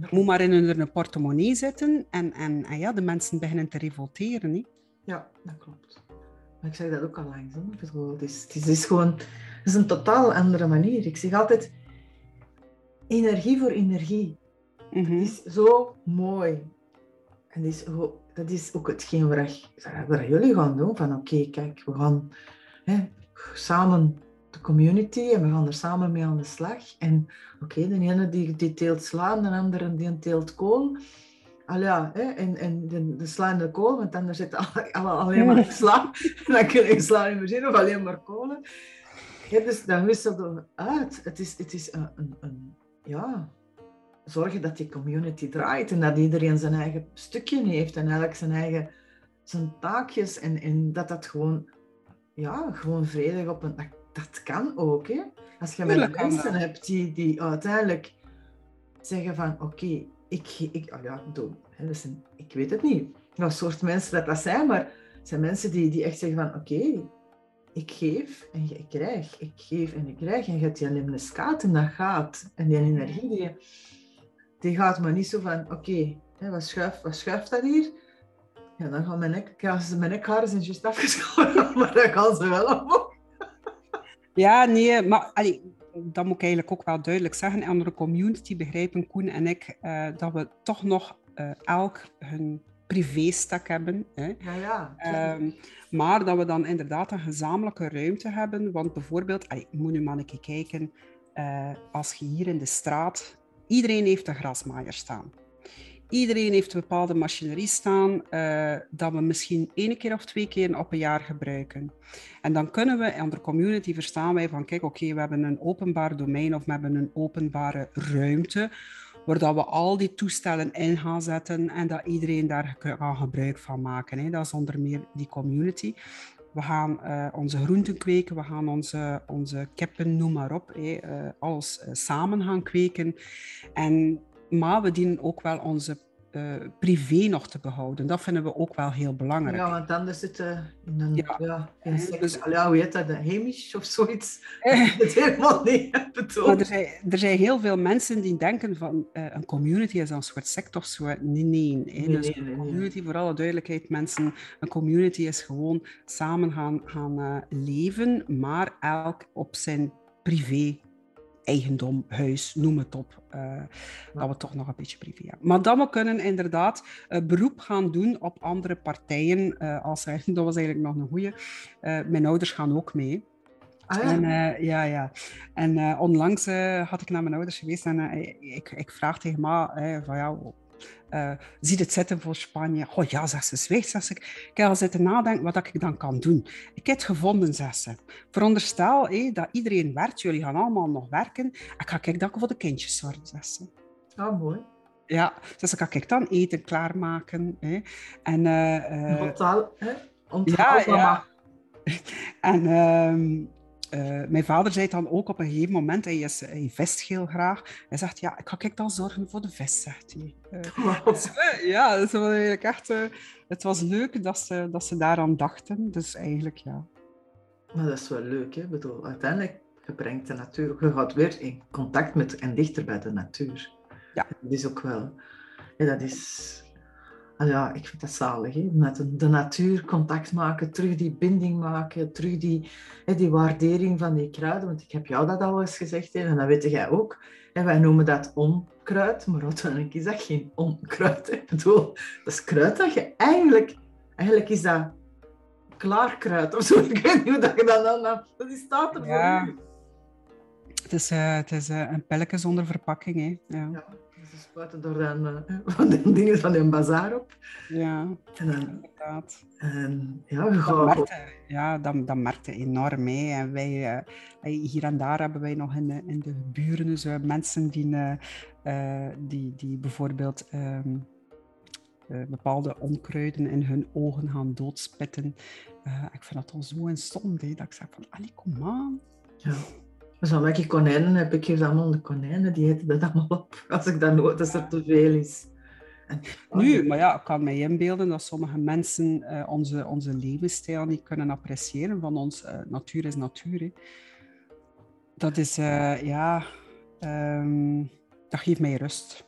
Moet maar in hun portemonnee zitten en, en, en, ja, de mensen beginnen te revolteren. Hè. Ja, dat klopt. Maar ik zeg dat ook al langs. Het is, het is gewoon het is een totaal andere manier. Ik zeg altijd, energie voor energie. Mm -hmm. Het is zo mooi. En dat is, dat is ook hetgeen waar, waar jullie gaan doen. Van oké, kijk, we gaan hè, samen de community en we gaan er samen mee aan de slag. En oké, de ene die, die teelt slaan, de andere die teelt kool. Al hè, en, en de, de slaande kool, want anders zit alle, alleen maar sla. En dan kun je sla niet meer zien, of alleen maar kolen. Ja, dus dan wisselt het uit. Het is, het is een, een, een, ja, zorgen dat die community draait en dat iedereen zijn eigen stukje heeft en eigenlijk zijn eigen zijn taakjes en, en dat dat gewoon, ja, gewoon vredig op een... Dat, dat kan ook, hè. Als je met mensen hebt die, die uiteindelijk zeggen van, oké, ik, ik, oh ja, doe, hè, dus ik weet het niet wat soort mensen dat, dat zijn, maar het zijn mensen die, die echt zeggen van, oké, ik geef en ik krijg, ik geef en ik krijg. En je hebt die lemniscaat en dat gaat. En die energie, die, die gaat maar niet zo van, oké, wat, schuift, wat schuift dat hier? Ja, dan gaan mijn nek, mijn nekharen zijn juist afgeschoren, maar dan gaan ze wel omhoog. Ja, nee, maar dat moet ik eigenlijk ook wel duidelijk zeggen. Aan de community begrijpen Koen en ik uh, dat we toch nog uh, elk hun privéstak hebben. Hè. Ja, ja. Ehm, maar dat we dan inderdaad een gezamenlijke ruimte hebben. Want bijvoorbeeld, ik moet nu maar een keer kijken, uh, als je hier in de straat, iedereen heeft een grasmaaier staan. Iedereen heeft een bepaalde machinerie staan uh, dat we misschien één keer of twee keer op een jaar gebruiken. En dan kunnen we de community verstaan wij van, kijk, oké, we hebben een openbaar domein of we hebben een openbare ruimte waar dat we al die toestellen in gaan zetten en dat iedereen daar kan gebruik van maken. Hè. Dat is onder meer die community. We gaan uh, onze groenten kweken, we gaan onze, onze kippen, noem maar op, uh, alles samen gaan kweken. En, maar we dienen ook wel onze uh, privé nog te behouden. Dat vinden we ook wel heel belangrijk. Ja, want anders zit uh, in een, ja. Ja, in dus, ja, hoe heet dat, de Hamish of zoiets. het helemaal niet maar er, zijn, er zijn heel veel mensen die denken van uh, een community is een soort sect of zo. Nee, nee. dus nee, nee een community, voor alle duidelijkheid, mensen, een community is gewoon samen gaan, gaan leven, maar elk op zijn privé eigendom, huis, noem het op. Uh, dat we toch nog een beetje privé hebben. Maar dat we kunnen inderdaad uh, beroep gaan doen op andere partijen. Uh, als, dat was eigenlijk nog een goede. mijn ouders gaan ook mee. Ah, ja. En, ja, ja. En onlangs had ik naar mijn ouders geweest en ik, ik vraag tegen ma van ja, uh, ziet het zitten voor Spanje. Oh ja, zegt ze, zwijgt, zegt ze. Ik heb al zitten nadenken wat ik dan kan doen. Ik heb het gevonden, zegt ze. Veronderstel hey, dat iedereen werkt, jullie gaan allemaal nog werken. Ik ga kijken dat ik voor de kindjes zorg, zegt ze. Oh, mooi. Ja, dus dan kan ik dan eten klaarmaken. Hè. En, uh, Hotel, hè? Onthaal, ja, ja. En uh, uh, mijn vader zei dan ook op een gegeven moment, hij, is, hij vist heel graag. Hij zegt, ja, ik ga ik dan zorgen voor de vis, zegt hij. Uh, dus, uh, ja, was eigenlijk echt, het was leuk dat ze, dat ze daaraan dachten. Dus eigenlijk, ja. Maar dat is wel leuk, hè? Ik bedoel, uiteindelijk, je brengt de natuur, je gaat weer in contact met en dichter bij de natuur. Ja. Dat is ook wel, ja, dat is ja, ik vind dat zalig. Hè? Met de natuur contact maken, terug die binding maken, terug die, hè, die waardering van die kruiden. Want ik heb jou dat al eens gezegd hè, en dat weet jij ook. En wij noemen dat onkruid, maar uiteindelijk is dat geen onkruid. Hè? Ik bedoel, dat is kruid dat je eigenlijk... Eigenlijk is dat klaarkruid of zo. Ik weet niet hoe dat je dat dan... Dat staat er ja. voor u. Het is, uh, het is uh, een pelletje zonder verpakking. Hè? Ja. ja ze spuiten door dan, uh, van de dingen van hun bazaar op. Ja, en dan, inderdaad. En, ja, we gaan merkte, ja, dat, dat merkte enorm. Hè. En wij, uh, hier en daar hebben wij nog in de, in de buren uh, mensen die, uh, die, die bijvoorbeeld um, bepaalde onkruiden in hun ogen gaan doodspitten. ik vind dat al zo een hè, dat ik zeg van, allee, kom aan. Ja. Maar zo welke konijnen heb ik hier allemaal de konijnen, die eten dat allemaal op als ik dat nooit, als er te veel is. En, nu, maar ja, ik kan mij inbeelden dat sommige mensen uh, onze, onze levensstijl niet kunnen appreciëren van ons. Uh, natuur is natuur. Hè. Dat is, uh, ja, um, dat geeft mij rust.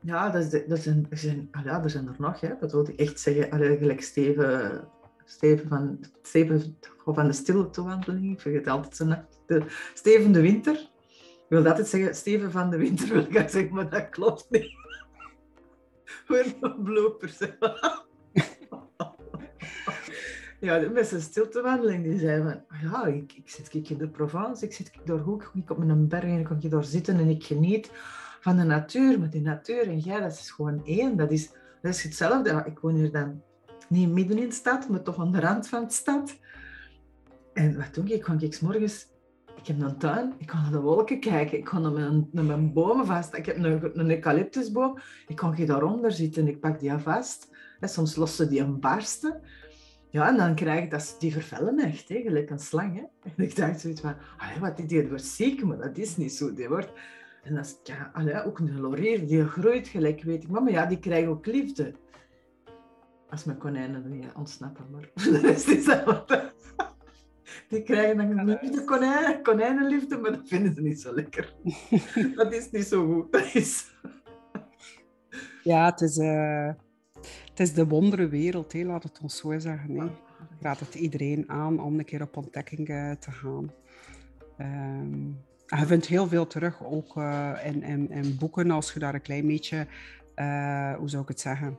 Ja, dat, is de, dat zijn, er, zijn, ah ja, er zijn er nog, hè. dat wil ik echt zeggen. Allee, gelijk Steven, Steven, van, Steven van de stille toewandeling, ik vergeet altijd zijn naam. De, Steven de Winter. Ik wil altijd zeggen, Steven van de Winter wil ik zeggen, maar dat klopt niet. Weer een bloopers. ja, met zijn stiltewandeling, die zei van, ja, ik, ik zit ik in de Provence, ik zit door hoek, ik op mijn berg en ik kan daar zitten en ik geniet van de natuur. Met die natuur en jij, dat is gewoon één. Dat is, dat is hetzelfde. Ik woon hier dan niet midden in de stad, maar toch aan de rand van de stad. En wat doe ik? Ik kwam ik morgens heb een tuin, ik kan naar de wolken kijken, ik kan naar mijn, naar mijn bomen vast. Ik heb een, een eucalyptusboom, ik kan hier daaronder zitten, ik pak die vast. En soms lossen die een barsten. Ja, en dan krijg ik dat, die vervellen echt, gelijk een slang. Hè. En ik dacht zoiets van, wat, die, wordt ziek, maar dat is niet zo. Die wordt... En is, ja, ook een laurier, die groeit gelijk, weet ik. Maar, ja, die krijgen ook liefde. Als mijn konijnen niet ontsnappen, maar de rest is dat die krijgen dan liefde, konijn, konijnenliefde, maar dat vinden ze niet zo lekker. dat is niet zo goed. Dat is... Ja, het is, uh, het is de wondere wereld, hè, laat het ons zo zeggen. Hè. Ik raad het iedereen aan om een keer op ontdekking uh, te gaan. Um, je vindt heel veel terug, ook uh, in, in, in, boeken, als je daar een klein beetje, hoe zou ik het zeggen?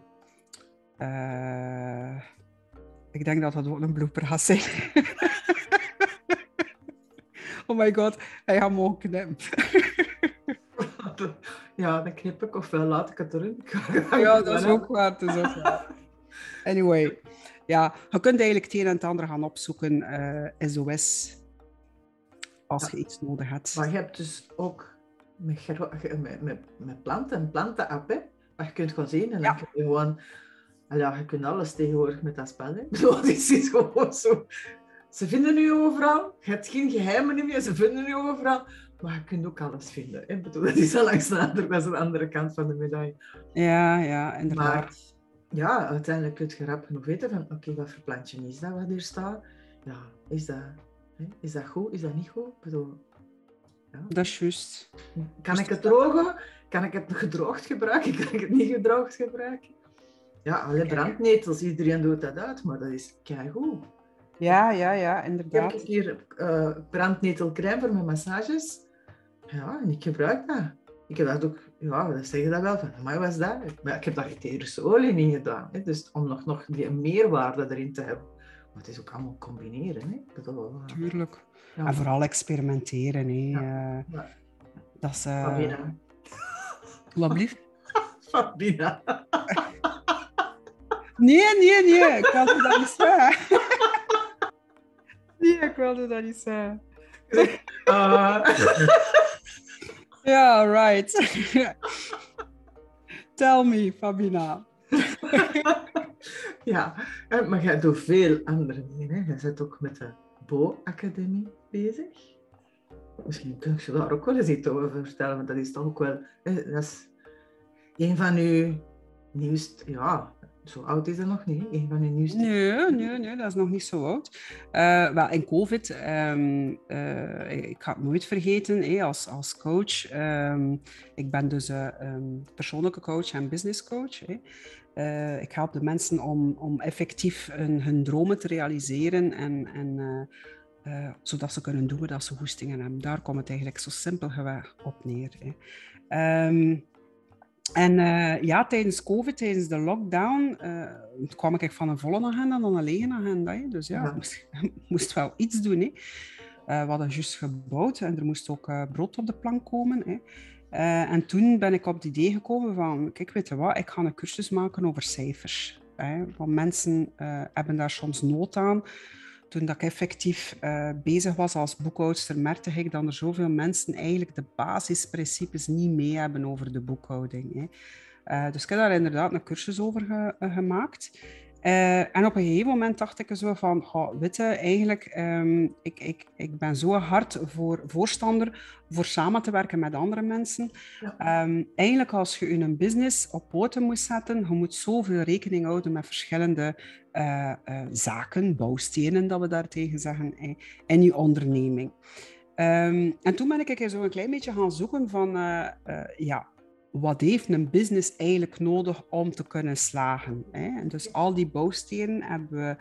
ik denk dat dat ook een blooper gaat zijn. Oh my god, hij gaat mogen knippen. ja, dan knip ik ofwel laat ik het erin. ja, dat is ook waar. Dat is ook waar. Anyway, ja, je kunt eigenlijk het een en het ander gaan opzoeken, uh, eh, SOS, als je iets nodig hebt. Maar je hebt dus ook met, met, met, met planten, een plantenapp, je kunt gewoon zien en dan kun je gewoon... Ja, je kunt alles tegenwoordig met dat spel. Hè. Dat is gewoon zo ze vinden u overal. Je hebt geen geheimen meer. Ze vinden u overal. Maar je kunt ook alles vinden. Ik bedoel, dat is al langs de andere, dat is de andere kant van de medaille. Ja, ja, inderdaad. Maar ja, uiteindelijk kun je rap genoeg weten van oké, wat voor plantje is dat wat hier staat? Ja, is dat, hè? is dat goed? Is dat niet goed? Ik bedoel, ja. Dat is juist. Kan ik het drogen? Kan ik het gedroogd gebruiken? Kan ik het niet gedroogd gebruiken? Ja, alle brandnetels, iedereen doet dat uit, maar dat is goed. Ja, ja, ja, inderdaad. Ik heb hier uh, brandnetelcrème voor mijn massages. Ja, en ik gebruik dat. Ik heb dat ook, ja, dat zeggen dat wel, van, maar was dat? Maar ik heb daar etherische olie in gedaan. Hè, dus om nog, nog die meerwaarde erin te hebben. Maar het is ook allemaal combineren. Hè. Bedoel, uh, Tuurlijk. Ja. En vooral experimenteren. Hè. Ja. Uh, ja. Dat is... Uh... Fabina. Wat blieft? Fabina. nee, nee, nee. Ik had het dat niet ik wilde dat zeggen. Uh. ja, right. Tell me, Fabina. ja, maar jij doet veel andere dingen. Hè? Jij zit ook met de Bo-academie bezig. Misschien kun je daar ook wel eens iets over vertellen, want dat is toch ook wel... Dat is een van uw nieuwste... Ja, zo oud is dat nog niet, een van de nieuwste. Nee, nee, nee, dat is nog niet zo oud. Uh, wel, in COVID, um, uh, ik ga het nooit vergeten, als, als coach. Um, ik ben dus uh, um, persoonlijke coach en business coach. Ik help de mensen om, om effectief hun, dromen te realiseren en, en zodat ze kunnen doen wat ze goestingen hebben. Daar komt het eigenlijk zo simpel op neer. En uh, ja, tijdens COVID, tijdens de lockdown, uh, kwam ik van een volle agenda dan een lege agenda. Hè. Dus ja, ja. Moest, moest wel iets doen. Hè. Uh, we hadden juist gebouwd en er moest ook brood op de plank komen. Hè. En toen ben ik op het idee gekomen van, kijk, weet je wat, ik ga een cursus maken over cijfers. Hè? Want mensen hebben daar soms nood aan. Toen dat ik effectief uh, bezig was als boekhoudster, merkte ik dat er zoveel mensen eigenlijk de basisprincipes niet mee hebben over de boekhouding. Hè? dus ik heb daar inderdaad een cursus over ge gemaakt. Uh, en op een gegeven moment dacht ik zo van, oh, je, eigenlijk, um, ik, ik, ik ben zo hard voor voorstander voor samen te werken met andere mensen. Ja. Um, eigenlijk als je een business op poten moet zetten, je moet zoveel rekening houden met verschillende uh, uh, zaken, bouwstenen, dat we daar tegen zeggen, in je onderneming. Um, en toen ben ik zo een klein beetje gaan zoeken van, ja, wat heeft een business eigenlijk nodig om te kunnen slagen? Hè? En dus al die bouwstenen hebben we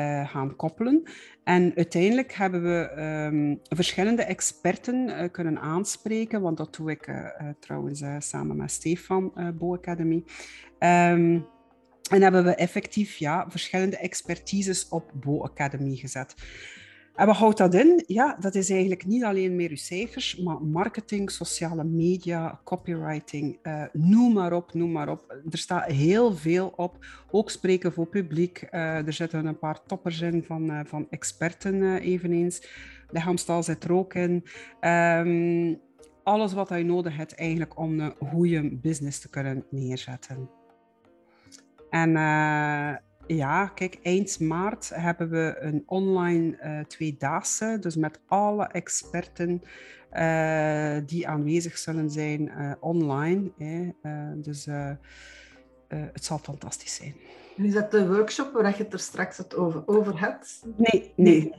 uh, gaan koppelen. En uiteindelijk hebben we um, verschillende experten uh, kunnen aanspreken, want dat doe ik uh, trouwens samen met Stefan, Bo Academy. Um, en hebben we effectief ja, verschillende expertises op Bo Academy gezet. En wat houdt dat in? Ja, dat is eigenlijk niet alleen meer uw cijfers, maar marketing, sociale media, copywriting, uh, noem maar op, noem maar op. Er staat heel veel op. Ook spreken voor publiek. Uh, er zitten een paar toppers in van, uh, van experten eveneens. Lichaamstaal zit er ook in. Um, alles wat je nodig hebt eigenlijk om een goede business te kunnen neerzetten. En ja, kijk, eind maart hebben we een online uh, tweedaagse, dus met alle experten uh, die aanwezig zullen zijn uh, online. Dus het zal fantastisch zijn. En is dat de workshop waar je het er straks het over, over hebt? Nee, nee.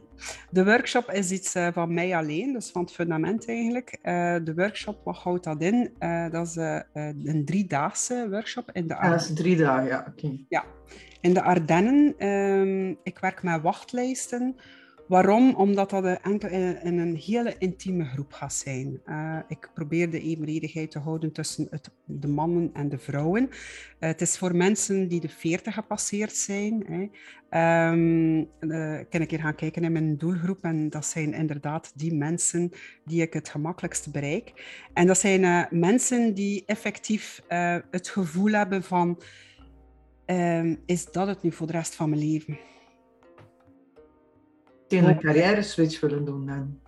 De workshop is iets van mij alleen, dus van het fundament eigenlijk. de workshop, wat houdt dat in? dat is een driedaagse workshop in de ah, dat is drie dagen, ja. oké. Ja, in de Ardennen, um, ik werk met wachtlijsten. Waarom? Omdat dat enkel in een hele intieme groep gaat zijn. Uh, ik probeer de evenredigheid te houden tussen het, de mannen en de vrouwen. Uh, het is voor mensen die de 40 gepasseerd zijn. Hè. Um, uh, kan ik hier gaan kijken in mijn doelgroep en dat zijn inderdaad die mensen die ik het gemakkelijkst bereik. En dat zijn mensen die effectief het gevoel hebben van um, is dat het nu voor de rest van mijn leven. Tegen een carrière switch willen doen dan?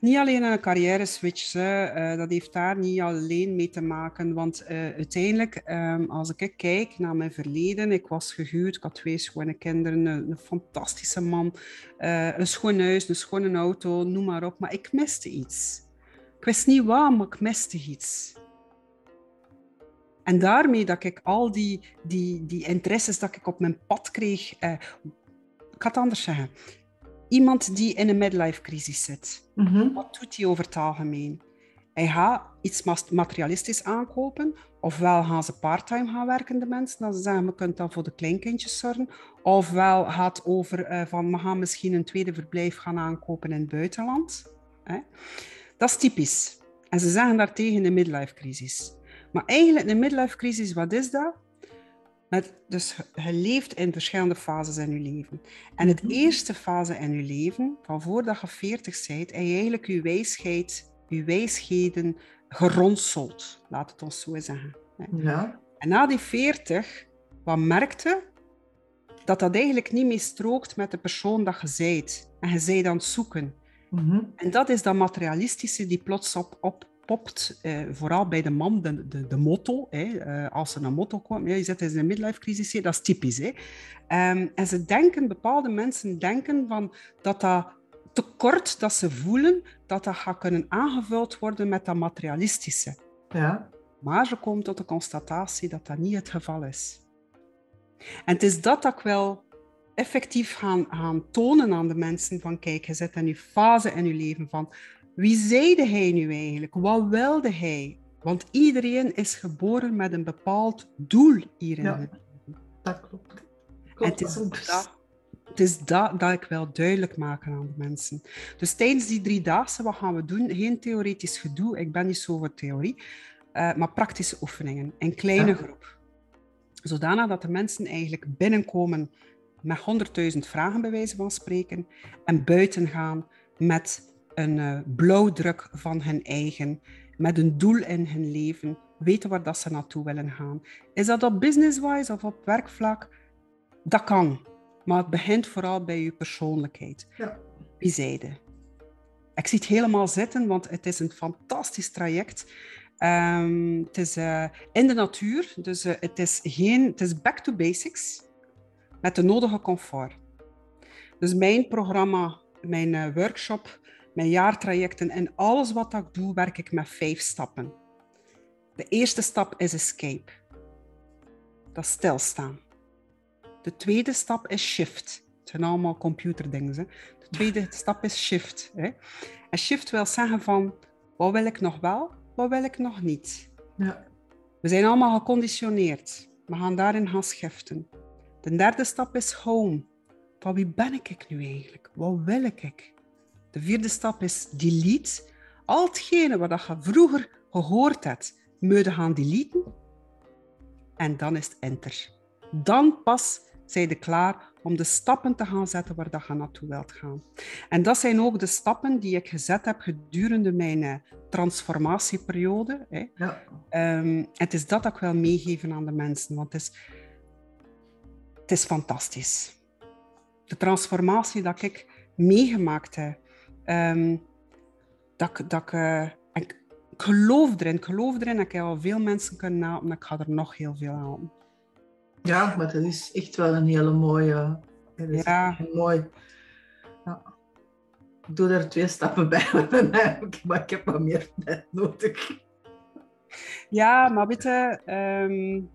Niet alleen een carrière switch, uh, dat heeft daar niet alleen mee te maken. Want uh, uiteindelijk, um, als ik kijk naar mijn verleden, ik was gehuwd, ik had twee schone kinderen, een, een fantastische man, uh, een schoon huis, een schone auto, noem maar op. Maar ik miste iets. Ik wist niet waar, maar ik miste iets. En daarmee dat ik al die, die, die interesses dat ik op mijn pad kreeg, eh, ik ga het anders zeggen. Iemand die in een midlife crisis zit, mhm. wat doet hij over het algemeen? Hij gaat iets materialistisch aankopen, ofwel gaan ze parttime gaan werken, de mensen, dan ze zeggen, we kunnen dan voor de kleinkindjes zorgen, ofwel gaat over uh, van, we gaan misschien een tweede verblijf gaan aankopen in het buitenland. Hè? Dat is typisch. En ze zeggen daartegen de midlife crisis. Maar eigenlijk een midlife crisis, wat is dat? Met, dus je leeft in verschillende fases in je leven. En het mhm. eerste fase in je leven, van voordat je 40 bent, en je eigenlijk je wijsheid, je wijsheden geronseld, laat het ons zo zeggen. Ja. En na die 40, wat merkte dat dat eigenlijk niet meer strookt met de persoon dat je bent. En je bent aan het zoeken. Mm En dat is dat materialistische die plots op, op eh, vooral bij de man, de, de, de motto. Hè, eh, als er een motto komt, ja, je zit in een midlife crisis, dat is typisch. Hè. Um, en ze denken, bepaalde mensen denken van dat dat tekort dat ze voelen, dat dat gaat kunnen aangevuld worden met dat materialistische. Ja. Maar ze komen tot de constatatie dat dat niet het geval is. En het is dat dat ik wel effectief gaan, gaan tonen aan de mensen van kijk, je zit in die fase in je leven van wie zeide hij nu eigenlijk? Wat wilde hij? Want iedereen is geboren met een bepaald doel hierin. Ja, dat klopt. het is dat, het is dat dat ik wil duidelijk maken aan de mensen. Dus tijdens die drie dagen, wat gaan we doen? Geen theoretisch gedoe, ik ben niet zo voor theorie, uh, maar praktische oefeningen in kleine groep. Zodanig dat de mensen eigenlijk binnenkomen met 100.000 vragen bij wijze van spreken en buiten gaan met een uh, blauwdruk van hun eigen met een doel in hun leven, weten waar dat ze naartoe willen gaan. Is dat op business-wise of op werkvlak? Dat kan. Maar het begint vooral bij je persoonlijkheid. Ja. Wie zijde? Ik zie het helemaal zitten, want het is een fantastisch traject. Um, het is uh, in de natuur, dus uh, het, is geen, het is back to basics met de nodige comfort. Dus mijn programma, mijn uh, workshop, mijn jaartrajecten en alles wat ik doe, werk ik met vijf stappen. De eerste stap is escape. Dat is stilstaan. De tweede stap is shift. Het zijn allemaal computerdingen. Hè? De tweede stap is shift. Hè? En shift wil zeggen van, wat wil ik nog wel, wat wil ik nog niet? Ja. We zijn allemaal geconditioneerd. We gaan daarin gaan schiften. De derde stap is home. Van wie ben ik nu eigenlijk? Wat wil ik? De vierde stap is delete. Al hetgene wat je vroeger gehoord hebt, moet je gaan deleten. En dan is het enter. Dan pas zijn je klaar om de stappen te gaan zetten waar dat je naartoe wilt gaan. En dat zijn ook de stappen die ik gezet heb gedurende mijn eh, transformatieperiode. Hè. Ja. Um, het is dat dat ik wil meegeven aan de mensen, want het is, het is fantastisch. De transformatie dat ik meegemaakt heb, um, dat, dat uh, ik, ik geloof erin, ik geloof erin dat ik al veel mensen kan na, maar ik ga er nog heel veel aan. Ja, maar dat is echt wel een hele mooie. ja. mooi. Ja. Ik doe er twee stappen bij, maar ik heb wat meer tijd nodig. Ja, maar weet je... Um...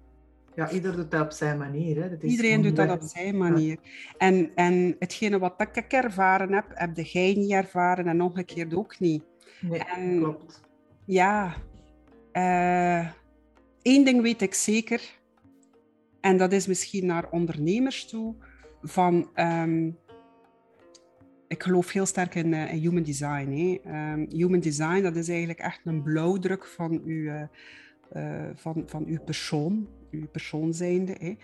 Ja, ieder doet dat op zijn manier. Hè. Dat is Iedereen doet dat op zijn manier. En, en hetgene wat ik ervaren heb, heb jij niet ervaren en omgekeerd ook niet. Nee, en, klopt. Ja. Uh, één ding weet ik zeker. En dat is misschien naar ondernemers toe. Van, um, ik geloof heel sterk in, uh, in human design. Hè. Um, human design, dat is eigenlijk echt een blauwdruk van uw, uh, van, van uw persoon, persoon zijnde. Hè.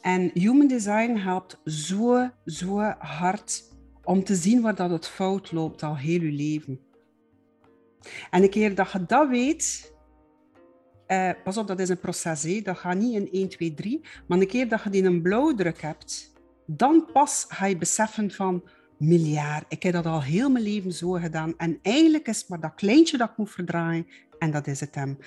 En human design helpt zo, zo hard om te zien waar dat het fout loopt al heel je leven. En een keer dat je dat weet, uh, pas op, dat is een proces, hè. dat gaat niet in 1, 2, 3. Maar een keer dat je die een blauwdruk hebt, dan pas ga je beseffen van, miljard, ik heb dat al heel mijn leven zo gedaan. En eigenlijk is maar dat kleintje dat ik moet verdraaien en dat is het hem.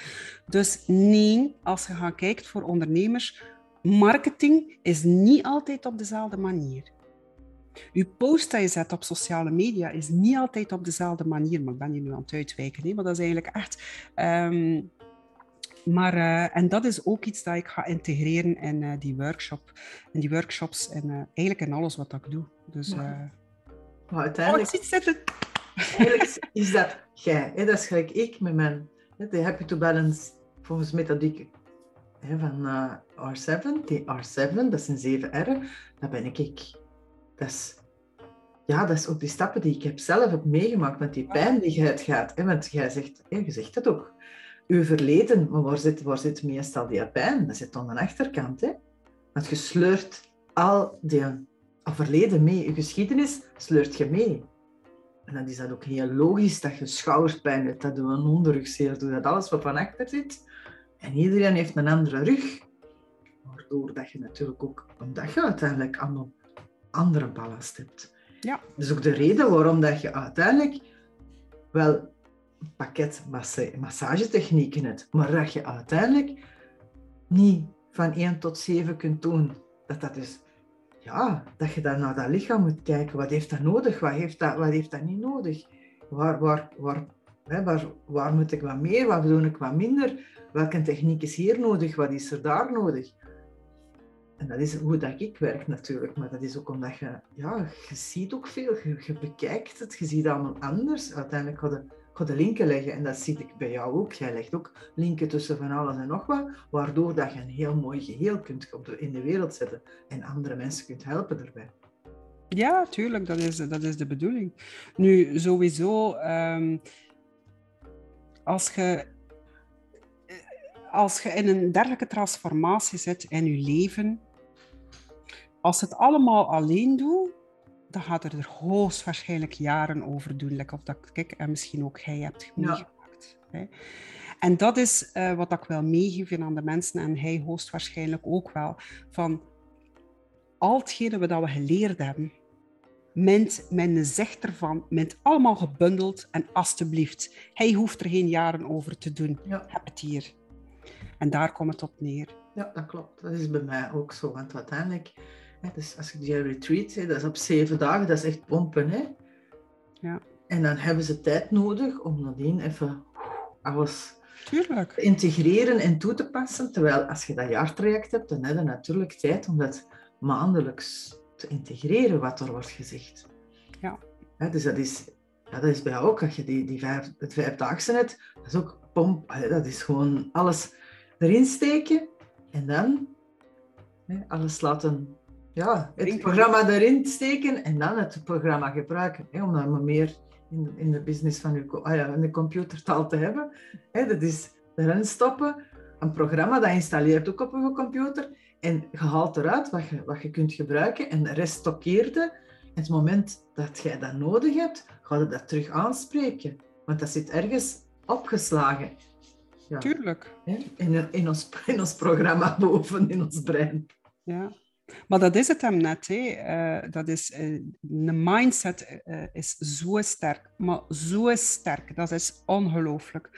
Dus nee, als je gaat kijken voor ondernemers, marketing is niet altijd op dezelfde manier. Uw post dat je zet op sociale media is niet altijd op dezelfde manier, maar ik ben hier nu aan het uitwijken, hè? maar dat is eigenlijk echt... Um, maar, uh, en dat is ook iets dat ik ga integreren in uh, die workshop, in die workshops en uh, eigenlijk in alles wat ik doe. Dus, ja. maar uiteindelijk, oh, zitten. eigenlijk is dat jij, hè? dat is gelijk ik met mijn de happy to balance volgens methodiek van R7, die R7, dat een 7 R, dat ben ik. Dat is, ja, dat is ook die stappen die ik heb zelf heb meegemaakt met die pijn die je uitgaat. Hè? Want jij zegt, hè, je zegt het ook, uw verleden, maar waar zit, waar zit meestal die pijn? Dat zit aan de achterkant. Hè? Want je sleurt al die verleden mee. Je geschiedenis sleurt je mee. En dan is dat ook heel logisch dat je schouderpijn hebt, dat je een onderrugzeer doet, dat alles wat van achter zit. En iedereen heeft een andere rug. Waardoor dat je natuurlijk ook, omdat je uiteindelijk allemaal andere ballast hebt. Ja. Dat is ook de reden waarom dat je uiteindelijk wel pakket massagetechnieken hebt, maar dat je uiteindelijk niet van 1 tot 7 kunt doen. Dat dat is, ja, dat je dan naar dat lichaam moet kijken. Wat heeft dat nodig? Wat heeft dat, wat heeft dat niet nodig? Waar, waar, waar, hè, waar, waar moet ik wat meer? Wat doe ik wat minder? Welke techniek is hier nodig? Wat is er daar nodig? En dat is hoe dat ik werk natuurlijk, maar dat is ook omdat je, ja, je ziet ook veel, je, je bekijkt het, je ziet allemaal anders. Uiteindelijk hadden de linken leggen. En dat zie ik bij jou ook. Jij legt ook linken tussen van alles en nog wat, waardoor dat je een heel mooi geheel kunt in de wereld zetten en andere mensen kunt helpen erbij. Ja, tuurlijk, dat is, dat is de bedoeling. Nu, sowieso, ehm, als, je, als je in een dergelijke transformatie zit in je leven, als het allemaal alleen doet, dan gaat er, er hoogstwaarschijnlijk jaren over doen. Like of dat ik en misschien ook jij hebt meegemaakt. Hè. En dat is uh, wat ik wel meegeef aan de mensen, en hij host waarschijnlijk ook wel, van al hetgene wat we geleerd hebben, Mint, men zegt ervan, mint allemaal gebundeld en alstublieft, hij hoeft er geen jaren over te doen. Ja. Heb het hier. En daar komt het op neer. Ja, dat klopt. Dat is bij mij ook zo. Want uiteindelijk, dus als ik die retreat, hè, dat is op zeven dagen, dat is echt pompen. Hè? Ja. En dan hebben ze tijd nodig om nadien even alles Tuurlijk. te integreren en toe te passen. Terwijl als je dat jaartraject hebt, dan heb je natuurlijk tijd om dat maandelijks te integreren wat er wordt gezegd. Ja. dus dat is, ja, dat is bij jou ook, als je die, die vijf, het vijfdaagse hebt, dat is ook pomp, dat is gewoon alles erin steken en dan alles laten, ja, het programma erin steken en dan het programma gebruiken, hè, om dan meer in, in de business van je, ah ja, in de computertaal te hebben. Hè, dat is erin stoppen, een programma dat installeert ook op je computer en je haalt eruit wat je, wat je kunt gebruiken en de rest. En het moment dat jij dat nodig hebt, ga je dat terug aanspreken. Want dat zit ergens opgeslagen. Ja. Tuurlijk. In, in, ons, in ons programma boven, in ons brein. Ja. Maar dat is het hem net. Hè. Uh, dat is, uh, de mindset uh, is zo sterk, maar zo sterk. Dat is ongelooflijk.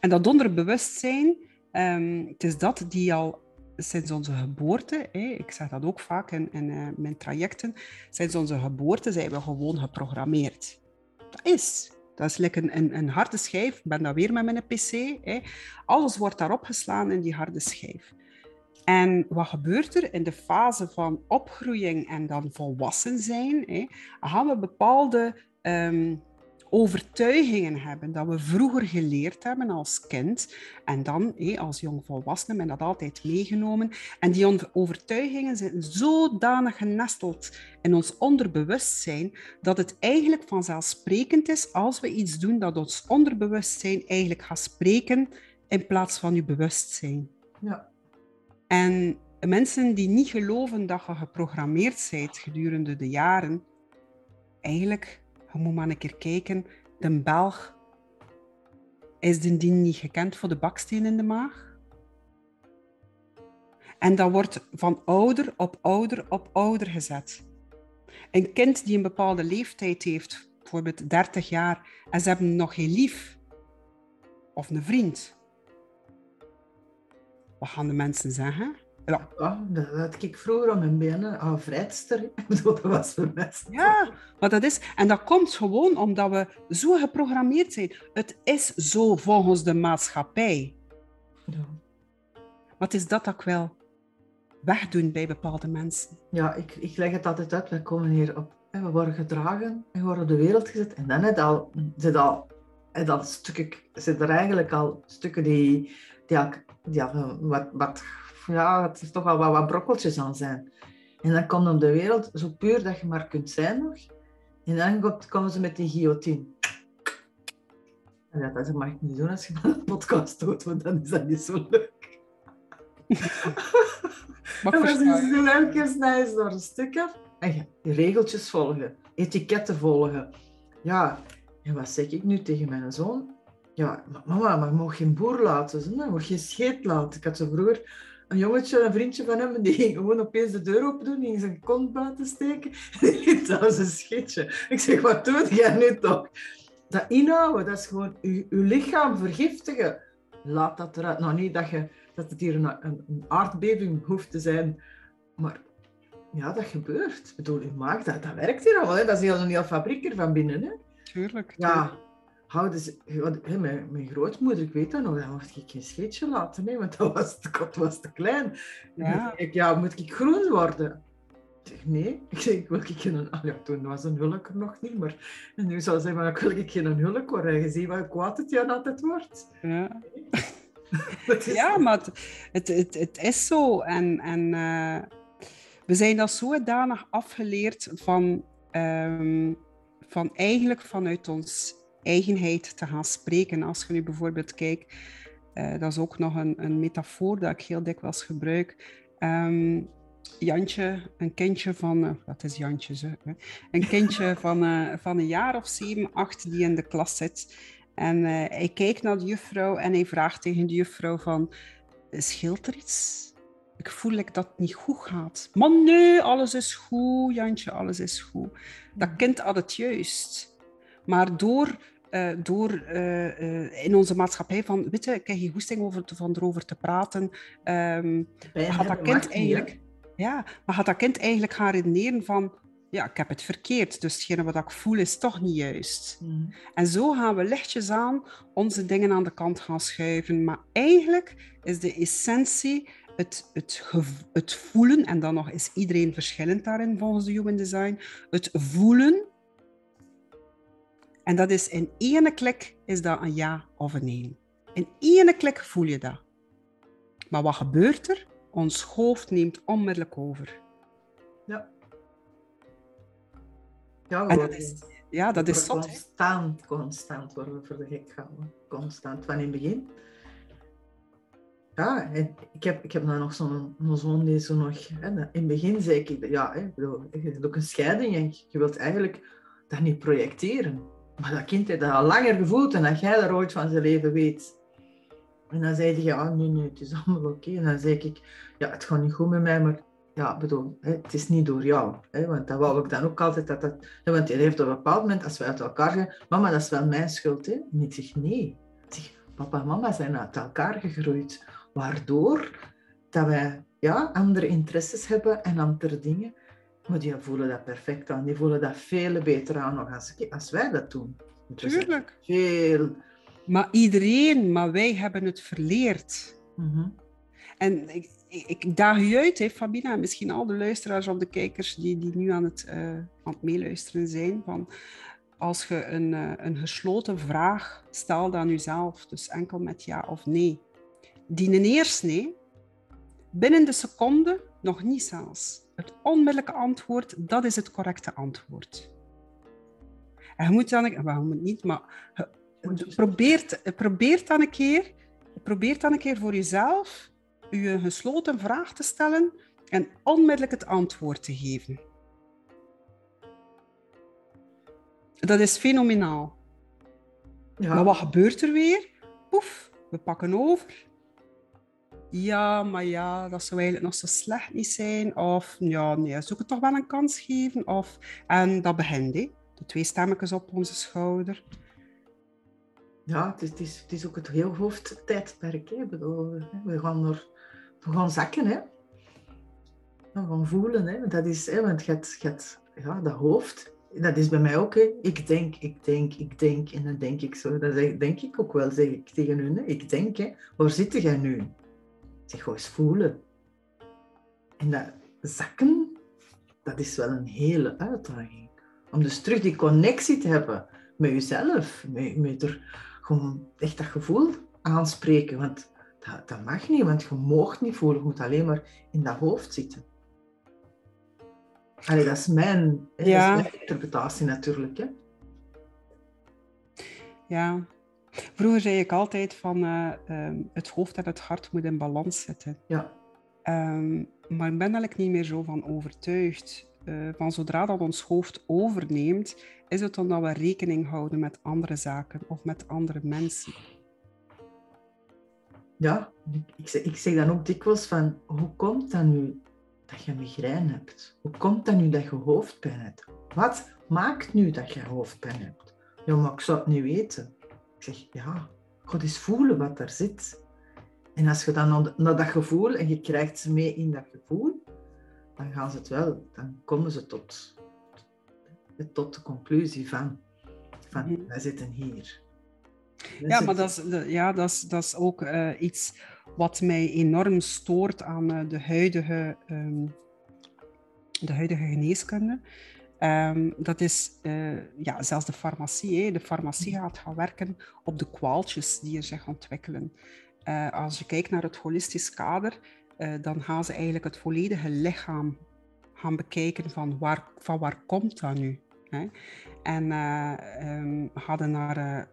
En dat onderbewustzijn, um, het is dat die al sinds onze geboorte, hè, ik zeg dat ook vaak in, mijn trajecten, sinds onze geboorte zijn we gewoon geprogrammeerd. Dat is. Dat is lekker een, een, harde schijf. Ik ben daar weer met mijn pc. Hè. Alles wordt daarop geslaan in die harde schijf. En wat gebeurt er in de fase van opgroeiing en dan volwassen zijn? Hè, gaan we bepaalde um, overtuigingen hebben dat we vroeger geleerd hebben als kind en dan hé, als jongvolwassene men dat altijd meegenomen. En die overtuigingen zijn zodanig genesteld in ons onderbewustzijn dat het eigenlijk vanzelfsprekend is als we iets doen dat ons onderbewustzijn eigenlijk gaat spreken in plaats van je bewustzijn. Ja. En mensen die niet geloven dat je geprogrammeerd bent gedurende de jaren, eigenlijk je moet maar een keer kijken. De Belg is de dien niet gekend voor de baksteen in de maag. En dat wordt van ouder op ouder op ouder gezet. Een kind die een bepaalde leeftijd heeft, bijvoorbeeld 30 jaar, en ze hebben nog geen lief of een vriend. Wat gaan de mensen zeggen? Ja. ja, dat had ik vroeger aan mijn benen, aan vrijster. dat was best. Ja, maar dat is... En dat komt gewoon omdat we zo geprogrammeerd zijn. Het is zo volgens de maatschappij. Ja. Wat is dat dat ik wel wegdoen bij bepaalde mensen? Ja, ik, ik leg het altijd uit. We komen hier op... We worden gedragen en worden op de wereld gezet. En dan het al, zit al, stukken, zit er eigenlijk al stukken die, die, die, wat, wat ja, het is toch wel wat, wat brokkeltjes aan zijn. En dan komt op de wereld zo puur dat je maar kunt zijn nog. En dan komen ze met die guillotine. En ja, dat mag ik niet doen als je een podcast doet, want dan is dat niet zo leuk. maar dan is het elke keer snijden door een stuk af. En ja, regeltjes volgen, etiketten volgen. Ja, en wat zeg ik nu tegen mijn zoon? Ja, mama, maar je mag geen boer laten, je mag geen scheet laten. Ik had zo vroeger een jongetje, een vriendje van hem, die ging gewoon opeens de deur open doen, die ging zijn kont buiten steken. dat was een schietje. Ik zeg, wat doe jij nu toch? Dat inhouden, dat is gewoon je, lichaam vergiftigen. Laat dat eruit. Nou, niet dat, je, dat het hier een, een, een aardbeving hoeft te zijn, maar ja, dat gebeurt. Ik bedoel, je maakt dat, dat werkt hier al. Hè? Dat is heel een heel fabriek er van binnen. Hè? Tuurlijk. Ja, houden ze, hey, mijn, mijn, grootmoeder, ik weet dat nog, dan mocht ik geen scheetje laten, nee, want dat was, de kot was te klein. Ja. Ik, ja, moet ik groen worden? Ik zeg, nee. Ik zeg, wil ik geen... Ah, ja, toen was een hulk er nog niet, maar en nu zou ze zeggen, maar wil ik geen hulk worden. En je ziet wat kwaad het Jan altijd wordt. Ja. ja, maar het, het, het, is zo. En, en uh, we zijn dat zodanig afgeleerd van, um, van eigenlijk vanuit ons eigenheid te gaan spreken. Als je nu bijvoorbeeld kijkt, uh, dat is ook nog een, een metafoor dat ik heel dikwijls gebruik. Um, Jantje, een kindje van, uh, wat is Jantje? Hè? Een kindje van, uh, van een jaar of zeven, acht die in de klas zit. En hij kijkt naar de juffrouw en hij vraagt tegen de juffrouw van, scheelt er iets? Ik voel dat het niet goed gaat. Man, nee, alles is goed, Jantje, alles is goed. Dat kind had het juist. Maar door, uh, door uh, in onze maatschappij van, weet je, ik heb je goesting over te, van erover te praten, um, gaat dat kind eigenlijk... ja, maar gaat dat kind eigenlijk gaan redeneren van ja, ik heb het verkeerd, dus hetgene wat ik voel is toch niet juist. Mm. En zo gaan we lichtjes aan onze dingen aan de kant gaan schuiven. Maar eigenlijk is de essentie het, het, het voelen, en dan nog is iedereen verschillend daarin volgens de Human Design, het voelen. En dat is in ene klik is dat een ja of een nee. In ene klik voel je dat. Maar wat gebeurt er? Ons hoofd neemt onmiddellijk over. Ja. Ja, en dat is, ja, dat is zot. Constant, constant worden we voor de gek gehouden. Constant. Van in het begin. Ja, ik heb, ik heb nou nog zo'n zoon die zo nog... Hè, in het begin zei ik, ja, hè, bedoel, je hebt ook een scheiding en je wilt eigenlijk dat niet projecteren. Maar dat kind heeft dat al langer gevoeld en dat jij daar ooit van zijn leven weet. En dan zei hij, ja, nee, nee, het is allemaal oké. En dan zei ik, ja, het gaat niet goed met mij, maar ja, bedoel, het is niet door jou. Want dat wou ik dan ook altijd. Dat dat, want hij heeft op een bepaald moment, als we uit elkaar gaan, mama, dat is wel mijn schuld. Hè? En ik zeg, nee. Papa en mama zijn uit elkaar gegroeid. Waardoor dat wij ja, andere interesses hebben en andere dingen. Maar die voelen dat perfect aan. Die voelen dat veel beter aan nog als, als wij dat doen. Tuurlijk. Veel. Maar iedereen, maar wij hebben het verleerd. Mm En ik, ik daag u uit, hè, Fabina, en misschien al de luisteraars of de kijkers die, die nu aan het, uh, aan het meeluisteren zijn, van als je een, uh, een gesloten vraag stelt aan jezelf, dus enkel met ja of nee, die eerst nee, binnen de seconde nog niet zelfs. Het onmiddellijke antwoord, dat is het correcte antwoord. En je moet dan, wel, moet niet, maar probeer, probeer dan een keer, probeer dan een keer voor jezelf u een gesloten vraag te stellen en onmiddellijk het antwoord te geven. Dat is fenomenaal. Ja. Maar wat gebeurt er weer? Poef, we pakken over. Ja, maar ja, dat zou eigenlijk nog zo slecht niet zijn. Of ja, nee, zoek het toch wel een kans geven. Of, en dat begint, hè. de twee stemmetjes op onze schouder. Ja, het is, het is, ook het heel hoofdtijdperk. Hè. We gaan er we gaan zakken, hè. We gaan voelen, hè. Dat is, hè, want je hebt, ja, dat hoofd, dat is bij mij ook, hè. Ik denk, ik denk, ik denk, en dan denk ik zo. Dat denk ik ook wel, zeg ik tegen hun. Hè. Ik denk, hè. Waar zit jij nu? Zeg, gewoon eens voelen. En dat zakken, dat is wel een hele uitdaging. Om dus terug die connectie te hebben met jezelf, met, met er gewoon echt dat gevoel aanspreken. Want dat, dat mag niet, want je moogt niet voelen. Je moet alleen maar in dat hoofd zitten. Allee, dat is mijn, ja. mijn interpretatie natuurlijk. Hè. Ja. Vroeger zei ik altijd van uh, het hoofd en het hart moeten in balans zitten. Ja. Um, maar ik ben eigenlijk niet meer zo van overtuigd. Uh, van zodra dat ons hoofd overneemt, is het dan dat we rekening houden met andere zaken of met andere mensen ja, ik, zeg, ik zeg dan ook dikwijls van, hoe komt dat nu dat je migraine hebt? Hoe komt dat nu dat je hoofdpijn hebt? Wat maakt nu dat je hoofdpijn hebt? Ja, maar ik zou het niet weten. Ik zeg, ja, God eens voelen wat daar zit. En als je dan naar dat gevoel en je krijgt ze mee in dat gevoel, dan gaan ze het wel, dan komen ze tot, tot de conclusie van, van mhm. wij zitten hier. Ja, maar dat is, ja, dat is, dat is ook uh, iets wat mij enorm stoort aan uh, de, huidige, um, de huidige geneeskunde. Um, dat is uh, ja, zelfs de farmacie. Hè. De farmacie mm. gaat gaan werken op de kwaaltjes die er zich ontwikkelen. als je kijkt naar het holistisch kader, dan gaan ze eigenlijk het volledige lichaam gaan bekijken van waar, van waar komt dat nu? Hè? En uh, hadden naar,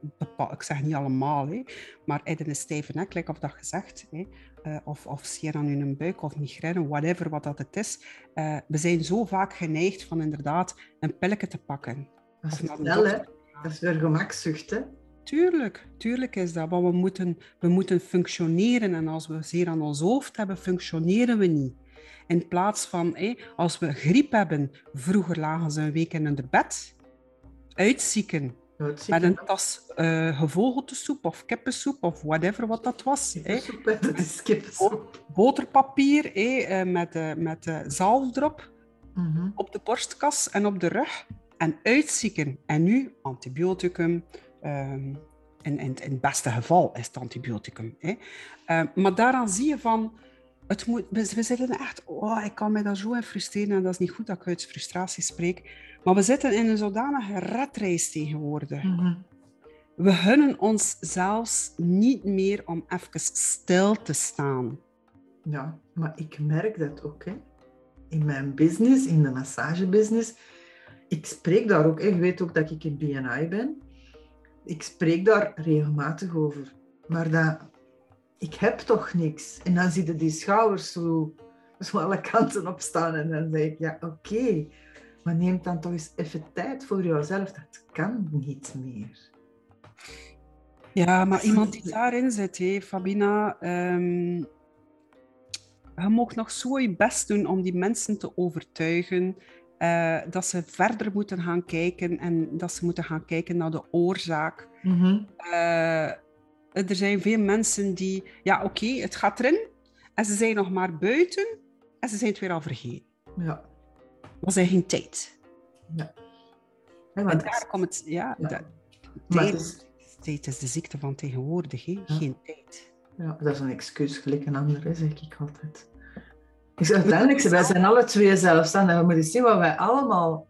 ik zeg niet allemaal, hè, maar in een stijve nek, like of dat gezegd, hè, uh, of, of zeer aan hun buik of migraine, whatever wat dat het is. we zijn zo vaak geneigd van inderdaad een pilletje te pakken. Dat is snel, hè? Dat is weer gemakzucht, hè? Tuurlijk, tuurlijk is dat. Want we moeten, we moeten functioneren. En als we zeer aan ons hoofd hebben, functioneren we niet. In plaats van, als we griep hebben, vroeger lagen ze een week in de bed, uitzieken, met een tas uh, gevogeltesoep of kippensoep of whatever wat dat was. Kippensoep, hè? dat is kippensoep. Boterpapier hè, met, uh, met uh, zalf erop, mm op de borstkas en op de rug. En uitzieken. En nu antibioticum. Um, in, in, in, het beste geval is het antibioticum. Hè. Uh, maar daaraan zie je van het moet, we, we zitten echt, oh, ik kan mij daar zo in frustreren en dat is niet goed dat ik uit frustratie spreek. Maar we zitten in een zodanige redrace tegenwoordig. Mhm. We gunnen ons zelfs niet meer om even stil te staan. Ja, maar ik merk dat ook. Hè. In mijn business, in de massagebusiness, ik spreek daar ook. Hè. Je weet ook dat ik in BNI ben. Ik spreek daar regelmatig over. Maar dat ik heb toch niks. En dan zie je die schouders zo, zo alle kanten op staan. En dan zeg ik, ja, oké. Maar neem dan toch eens even tijd voor jezelf. Dat kan niet meer. Ja, maar iemand die daarin zit, hé, Fabina... Um, je mag nog zo je best doen om die mensen te overtuigen uh, dat ze verder moeten gaan kijken en dat ze moeten gaan kijken naar de oorzaak. Mm -hmm. uh, er zijn veel mensen die, ja oké, het gaat erin. En ze zijn nog maar buiten en ze zijn het weer al vergeten. Ja. We zijn geen tijd. Ja. en daar komt het, ja, ja. tijd, is... tijd is de ziekte van tegenwoordig, hè? geen tijd. Ja, dat is een excuus gelijk een ander, zeg ik altijd. Ik zeg, uiteindelijk, wij zijn alle twee zelfstandig. We moeten zien wat wij allemaal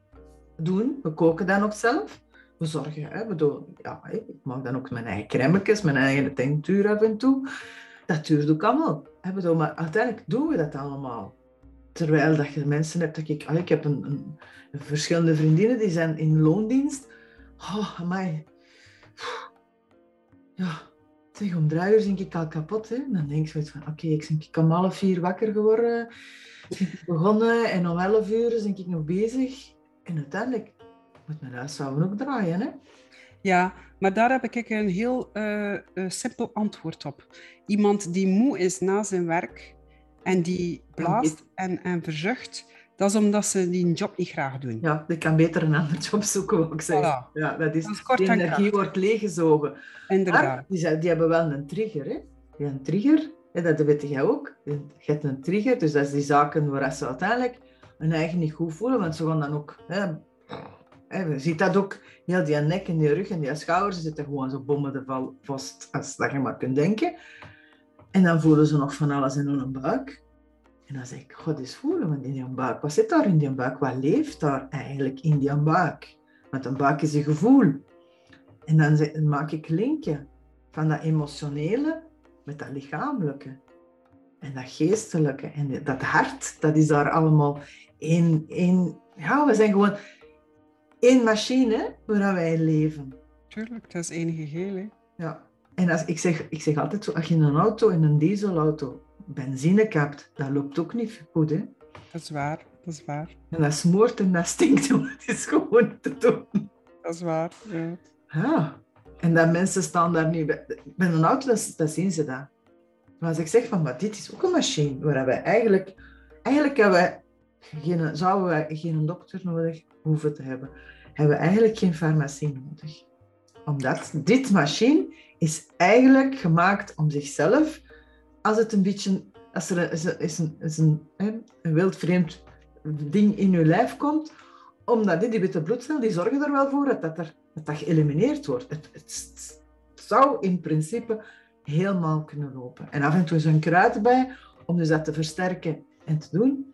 doen. We koken dan ook zelf zorgen. Hè. Bedoel, ja, ik mag dan ook mijn eigen crèmetjes, mijn eigen tinctuur af en toe. Dat duurt ook allemaal. Hè. Bedoel, maar uiteindelijk doen we dat allemaal. Terwijl dat je mensen hebt, dat ik, ik heb een, een, verschillende vriendinnen die zijn in loondienst. Oh, amai. Ja, zeg, om drie uur denk ik al kapot. Hè. Dan denk ik van, oké, ik ben ik om half vier wakker geworden. Ik begonnen en om elf uur denk ik nog bezig. En uiteindelijk moet mijn huishouden ook draaien, hè? Ja, maar daar heb ik een heel uh, simpel antwoord op. Iemand die moe is na zijn werk en die blaast en, en verzucht, dat is omdat ze die job niet graag doen. Ja, die kan beter een andere job zoeken, wil ik zeggen. Ja, dat is, dat is kort die energie wordt leeggezogen. Inderdaad. die, die, hebben wel een trigger, hè? Die een trigger, hè, dat weet jij ook. Je hebt een trigger, dus dat is die zaken waar ze uiteindelijk hun eigen niet goed voelen, want ze gaan dan ook... Hè, je ziet dat ook, heel die nek en die rug en die schouders zitten gewoon zo bommen val vast als dat je maar kunt denken. En dan voelen ze nog van alles in hun buik. En dan zeg ik, god eens voelen, want in die buik, wat zit daar in die buik? Wat leeft daar eigenlijk in die buik? Want een buik is een gevoel. En dan maak ik linkje van dat emotionele met dat lichamelijke. En dat geestelijke en dat hart, dat is daar allemaal in. in ja, we zijn gewoon één machine waar wij leven. Tuurlijk, dat is één geheel. Hè? Ja. En als, ik, zeg, ik zeg altijd zo, als je in een auto, in een dieselauto, benzine kapt, dat loopt ook niet goed. Hè? Dat is waar, dat is waar. En dat smoort en dat stinkt, het is gewoon te doen. Dat is waar, ja. Ja. En dat mensen staan daar nu... Bij een auto, dat, dat zien ze dat. Maar als ik zeg van, maar dit is ook een machine, waar wij eigenlijk... Eigenlijk hebben wij geen, zouden wij geen dokter nodig hoeven te hebben hebben we eigenlijk geen farmacie nodig. Omdat dit machine is eigenlijk gemaakt om zichzelf, als het een beetje, als er is een, is een, een, een wildvreemd ding in je lijf komt, omdat die, die witte bloedcel, die zorgen er wel voor dat dat, er, dat, geëlimineerd wordt. Het, het, zou in principe helemaal kunnen lopen. En af en toe is een kruid bij om dus dat te versterken en te doen.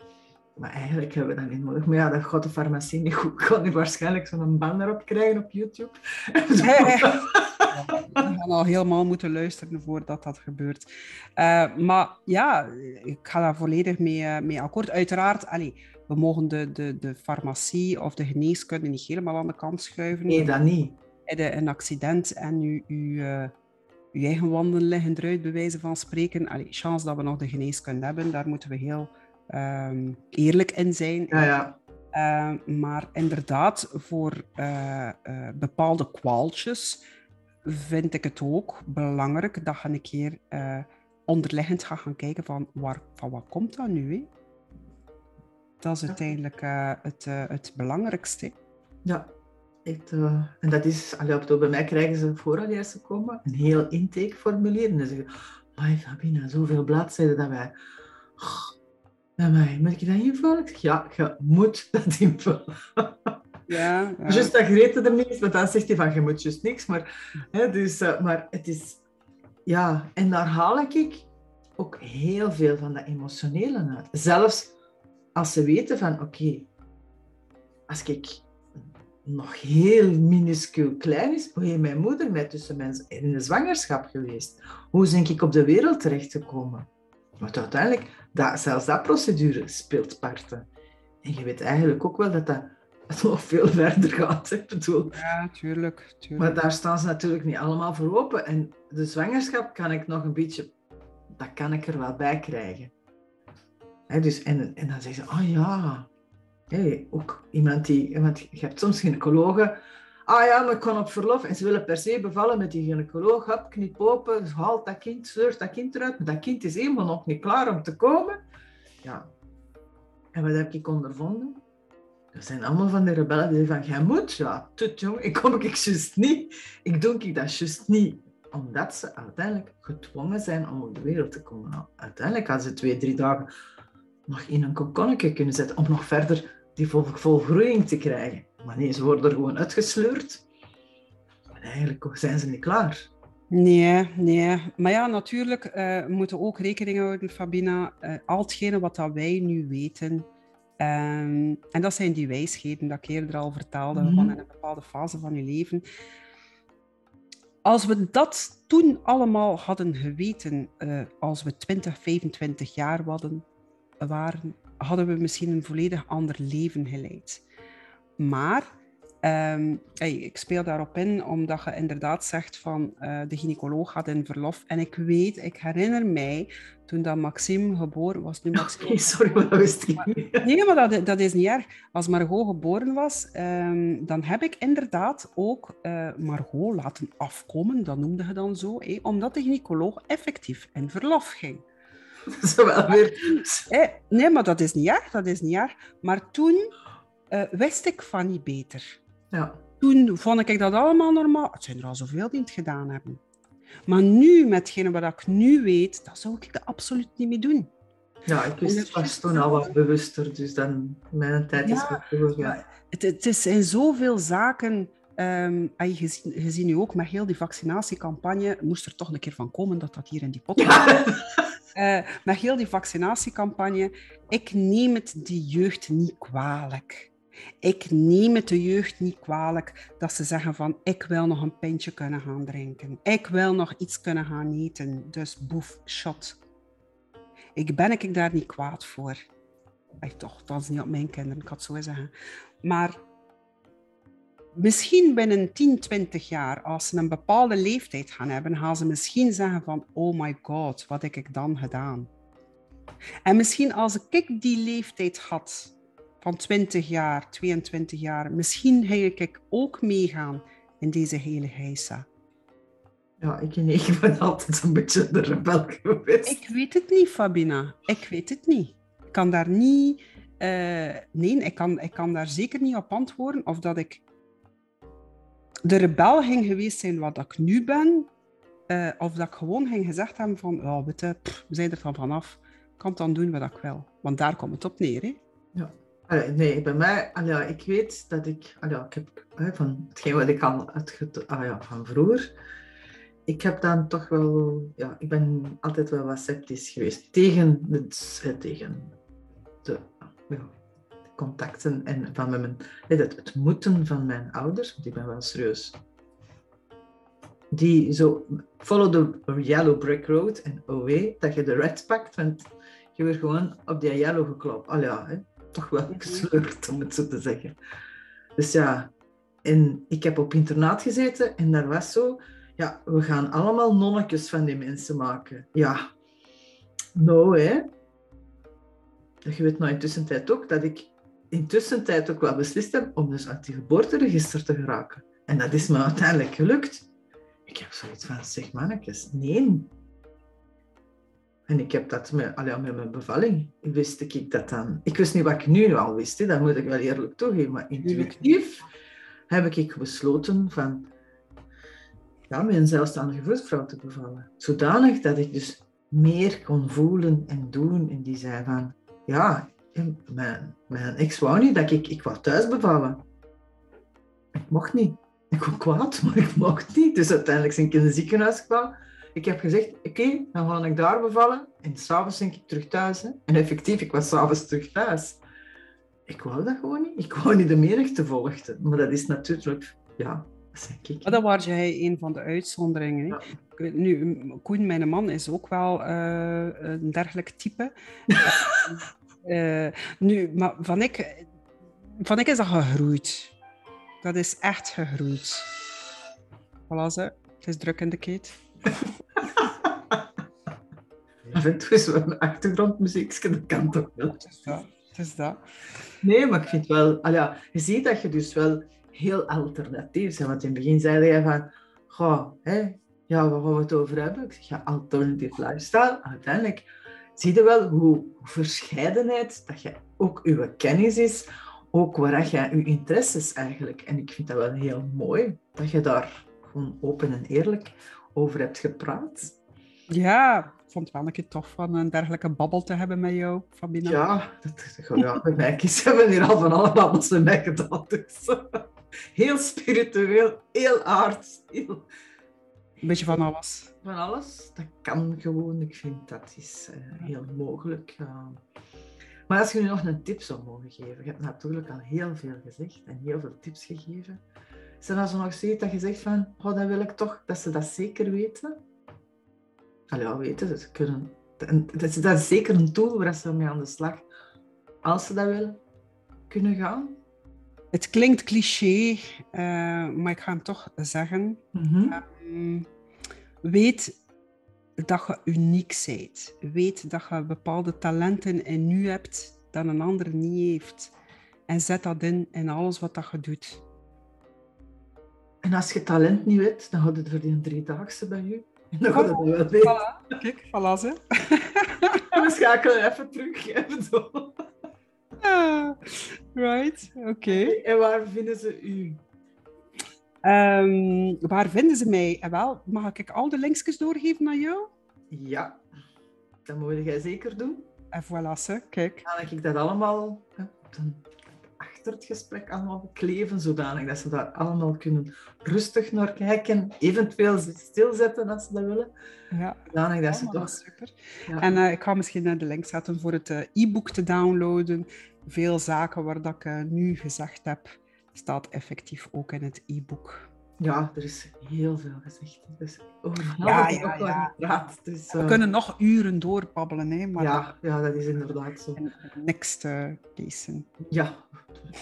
Maar eigenlijk hebben we dat niet nodig. Maar ja, dat gaat de farmacie niet goed. Kan nu waarschijnlijk zo'n banner op krijgen op YouTube. we gaan al helemaal moeten luisteren voordat dat gebeurt. Uh, maar ja, ik ga daar volledig mee, uh, mee akkoord. Uiteraard, allee, we mogen de, de, de farmacie of de geneeskunde niet helemaal aan de kant schuiven. Nee, dat niet. Een accident en u, u, uh, uw eigen wanden liggen eruit, bij wijze van spreken. Allee, chance dat we nog de geneeskunde hebben, daar moeten we heel um, eerlijk in zijn. Ja, ja. Uh, maar inderdaad, voor uh, uh, bepaalde kwaaltjes vind ik het ook belangrijk dat je een keer onderliggend gaat gaan kijken van, waar, van wat komt dat nu? Hè? Dat is uiteindelijk uh, het, het belangrijkste. Ja, echt, en dat is, allee, bij mij krijgen ze vooral ze komen een heel intakeformulier. En dan zeggen ze, Fabina, zoveel bladzijden dat wij... Oh, mij, moet ik dat invullen? Ja, je moet dat invullen. Ja, ja. Just dat Grete er niet is, want dan zegt hij van, je moet juist niks. Maar, hè, dus, uh, maar het is... Ja, en daar haal ik ook heel veel van dat emotionele uit. Zelfs als ze weten van, oké, okay, als ik nog heel minuscuul klein is, hoe heeft mijn moeder mij tussen mensen in de zwangerschap geweest? Hoe ben ik op de wereld terechtgekomen? Want uiteindelijk, dat, zelfs dat procedure speelt parten. En je weet eigenlijk ook wel dat dat nog veel verder gaat. Ik bedoel. Ja, tuurlijk, tuurlijk. Maar daar staan ze natuurlijk niet allemaal voor open. En de zwangerschap kan ik nog een beetje... Dat kan ik er wel bij krijgen. dus, en, en dan zeggen ze, oh ja... Hey, ook iemand die... Want je hebt soms gynaecologen... Ah ja, maar ik kan op verlof en ze willen per se bevallen met die gynaecoloog. Hop, knip open, haalt dat kind, sleurt dat kind eruit. Maar dat kind is helemaal nog niet klaar om te komen. Ja. En wat heb ik ondervonden? Dat zijn allemaal van de rebellen die van, jij moet, ja, tut jong, ik kom ik juist niet. Ik doe ik dat juist niet. Omdat ze uiteindelijk gedwongen zijn om op de wereld te komen. Nou, uiteindelijk hadden ze twee, drie dagen nog in een kokonnetje kunnen zetten om nog verder die vol, volgroeiing te krijgen. Maar nee, ze worden er gewoon uitgesleurd. En eigenlijk zijn ze niet klaar. Nee, nee. Maar ja, natuurlijk uh, we moeten ook rekening houden, Fabina. Uh, al hetgene wat dat wij nu weten, Um, en dat zijn die wijsheden dat ik eerder al vertelde, mm van in een bepaalde fase van je leven. Als we dat toen allemaal hadden geweten, uh, als we 20, 25 jaar hadden, waren, hadden we misschien een volledig ander leven geleid. Maar Um, ik speel daarop in omdat je inderdaad zegt van uh, de gynaecoloog gaat in verlof. En ik weet, ik herinner mij toen dat Maxime geboren was. Nu Maxime, sorry, maar dat wist ik niet. Nee, maar dat, dat is niet erg. Als Margot geboren was, um, dan heb ik inderdaad ook uh, Margot laten afkomen, dat noemde je dan zo, eh, omdat de gynaecoloog effectief in verlof ging. Zowel weer. Eh, nee, maar dat is niet erg, dat is niet erg. Maar toen uh, wist ik van niet beter. Ja. Toen vond ik dat allemaal normaal. Het zijn er al zoveel die het gedaan hebben. Maar nu, met hetgene wat ik nu weet, dat zou ik dat absoluut niet meer doen. Ja, ik wist het toen al wat bewuster, dus dan mijn tijd is ja, het ja. Het, het is in zoveel zaken... Um, je, je ziet nu ook met heel die vaccinatiecampagne, moest er toch een keer van komen dat dat hier in die pot ja. uh, met heel die vaccinatiecampagne, ik neem het die jeugd niet kwalijk. Ik neem het de jeugd niet kwalijk dat ze zeggen van ik wil nog een pintje kunnen gaan drinken. Ik wil nog iets kunnen gaan eten. Dus boef, shot. Ik ben ik daar niet kwaad voor. Ay, toch, dat is niet op mijn kinderen, ik had zo zeggen. Maar misschien binnen 10, 20 jaar, als ze een bepaalde leeftijd gaan hebben, gaan ze misschien zeggen van oh my god, wat heb ik dan gedaan? En misschien als ik die leeftijd had, van 20 jaar, 22 jaar, misschien ga ik ook meegaan in deze hele heisa. Ja, ik, nee, ik ben altijd een beetje de rebel geweest. Ik weet het niet, Fabina. Ik weet het niet. Ik kan daar niet... Uh, nee, ik kan, ik kan daar zeker niet op antwoorden of dat ik de rebel ging geweest zijn wat ik nu ben, uh, of dat ik gewoon ging gezegd hebben van, oh, weet je, pff, we zijn er van vanaf, ik kan dan doen wat ik wil. Want daar komt het op neer, hè? Nee, bij mij, ja, ik weet dat ik, ja, ik heb van hetgeen wat ik al het, ja, van vroeger, ik heb dan toch wel, ja, ik ben altijd wel wat sceptisch geweest tegen, de, tegen de, ja, contacten en van mijn, het, het moeten van mijn ouders, want ik ben wel serieus. Die zo, follow the yellow brick road en away, dat je de red pakt, want je wordt gewoon op die yellow geklopt. Al ja, toch wel gesleurd, om het zo te zeggen. Dus ja, en ik heb op internaat gezeten en daar was zo, ja, we gaan allemaal nonnetjes van die mensen maken. Ja, nou hè. Je weet nou in tijd ook dat ik in tussentijd ook wel beslist heb om dus uit die geboorteregister te geraken. En dat is me uiteindelijk gelukt. Ik heb zoiets van, zeg mannetjes, nee. En ik heb dat met, allee, met mijn bevalling, wist ik dat dan. Ik wist niet wat ik nu al wist, hè, dat moet ik wel eerlijk toegeven. Maar intuïtief heb ik besloten van ja, met een zelfstandige voetvrouw te bevallen. Zodanig dat ik dus meer kon voelen en doen. En die zei van, ja, mijn, mijn ex wou niet dat ik, ik wou thuis bevallen. Ik mocht niet. Ik was kwaad, maar ik mocht niet. Dus uiteindelijk ben ik in het ziekenhuis gevallen. Ik heb gezegd, oké, dan ga ik daar bevallen. En s'avonds ben ik terug thuis. Hè. En effectief, ik was s'avonds terug thuis. Ik wou dat gewoon niet. Ik wou niet de menigte volgen. Maar dat is natuurlijk, ja. Maar dan was jij een van de uitzonderingen. Ja. Nu, Koen, mijn man, is ook wel uh, een dergelijk type. uh, nu, maar van ik, van ik is dat gegroeid. Dat is echt gegroeid. Voilà, ze. Het is druk in de keet. Af en toe is wel achtergrondmuziek, dat kan toch wel. Het is dat. Het is dat. Nee, maar ik vind wel... Al ja, je ziet dat je dus wel heel alternatief bent. Want in het begin zei je van... Goh, hè, ja, waar gaan we het over hebben? Ik zeg, ja, alternative lifestyle. Uiteindelijk zie je wel hoe verscheidenheid, dat je ook je kennis is, ook waar je je interesses eigenlijk. En ik vind dat wel heel mooi, dat je daar gewoon open en eerlijk over hebt gepraat. Ja, ik vond het wel een keer tof van een dergelijke babbel te hebben met jou, Fabina. Ja, dat, ja bij mij hebben hier al van alle babbels met mij gedaan. Dus. Heel spiritueel, heel aard, heel... Een beetje van alles. Van alles, dat kan gewoon. Ik vind dat is uh, heel mogelijk. Uh. Maar als je nu nog een tip zou mogen geven, je hebt natuurlijk al heel veel gezegd en heel veel tips gegeven. Is er zo nog steeds dat je zegt van, oh, dat wil ik toch, dat ze dat zeker weten? Allee, ja, weten, ze kunnen... Dat is, dat is zeker een tool waar ze mee aan de slag, als ze dat willen, kunnen gaan. Het klinkt cliché, uh, maar ik ga hem toch zeggen. Mm um, weet dat je uniek bent. Weet dat je bepaalde talenten in u hebt dat een ander niet heeft. En zet dat in in alles wat dat je doet. En als je talent niet weet, dan gaat het voor die driedaagse bij je. En dan gaat het wel weten. Voilà. Kijk, voilà ze. we schakelen even terug. Even zo. Ah, right, oké. En waar vinden ze u? Um, waar vinden ze mij? En wel, mag ik al de linkjes doorgeven naar jou? Ja, dat moet jij zeker doen. En voilà, ze, kijk. Dan heb ik dat allemaal hè, achter het gesprek allemaal kleven, zodanig dat ze daar allemaal kunnen rustig naar kijken, eventueel stilzetten als ze dat willen. Ja, zodanig dat ze toch... super. Ja. En uh, ik ga misschien de link zetten voor het uh, e-book te downloaden. Veel zaken waar dat ik uh, nu gezegd heb, staat effectief ook in het e-book. Ja, er is heel veel gezegd. Dus over ja, ja, ja. Gepraat, dus, uh... We kunnen nog uren doorbabbelen, hè, maar ja, ja, dat is inderdaad zo. Next uh, case. Ja,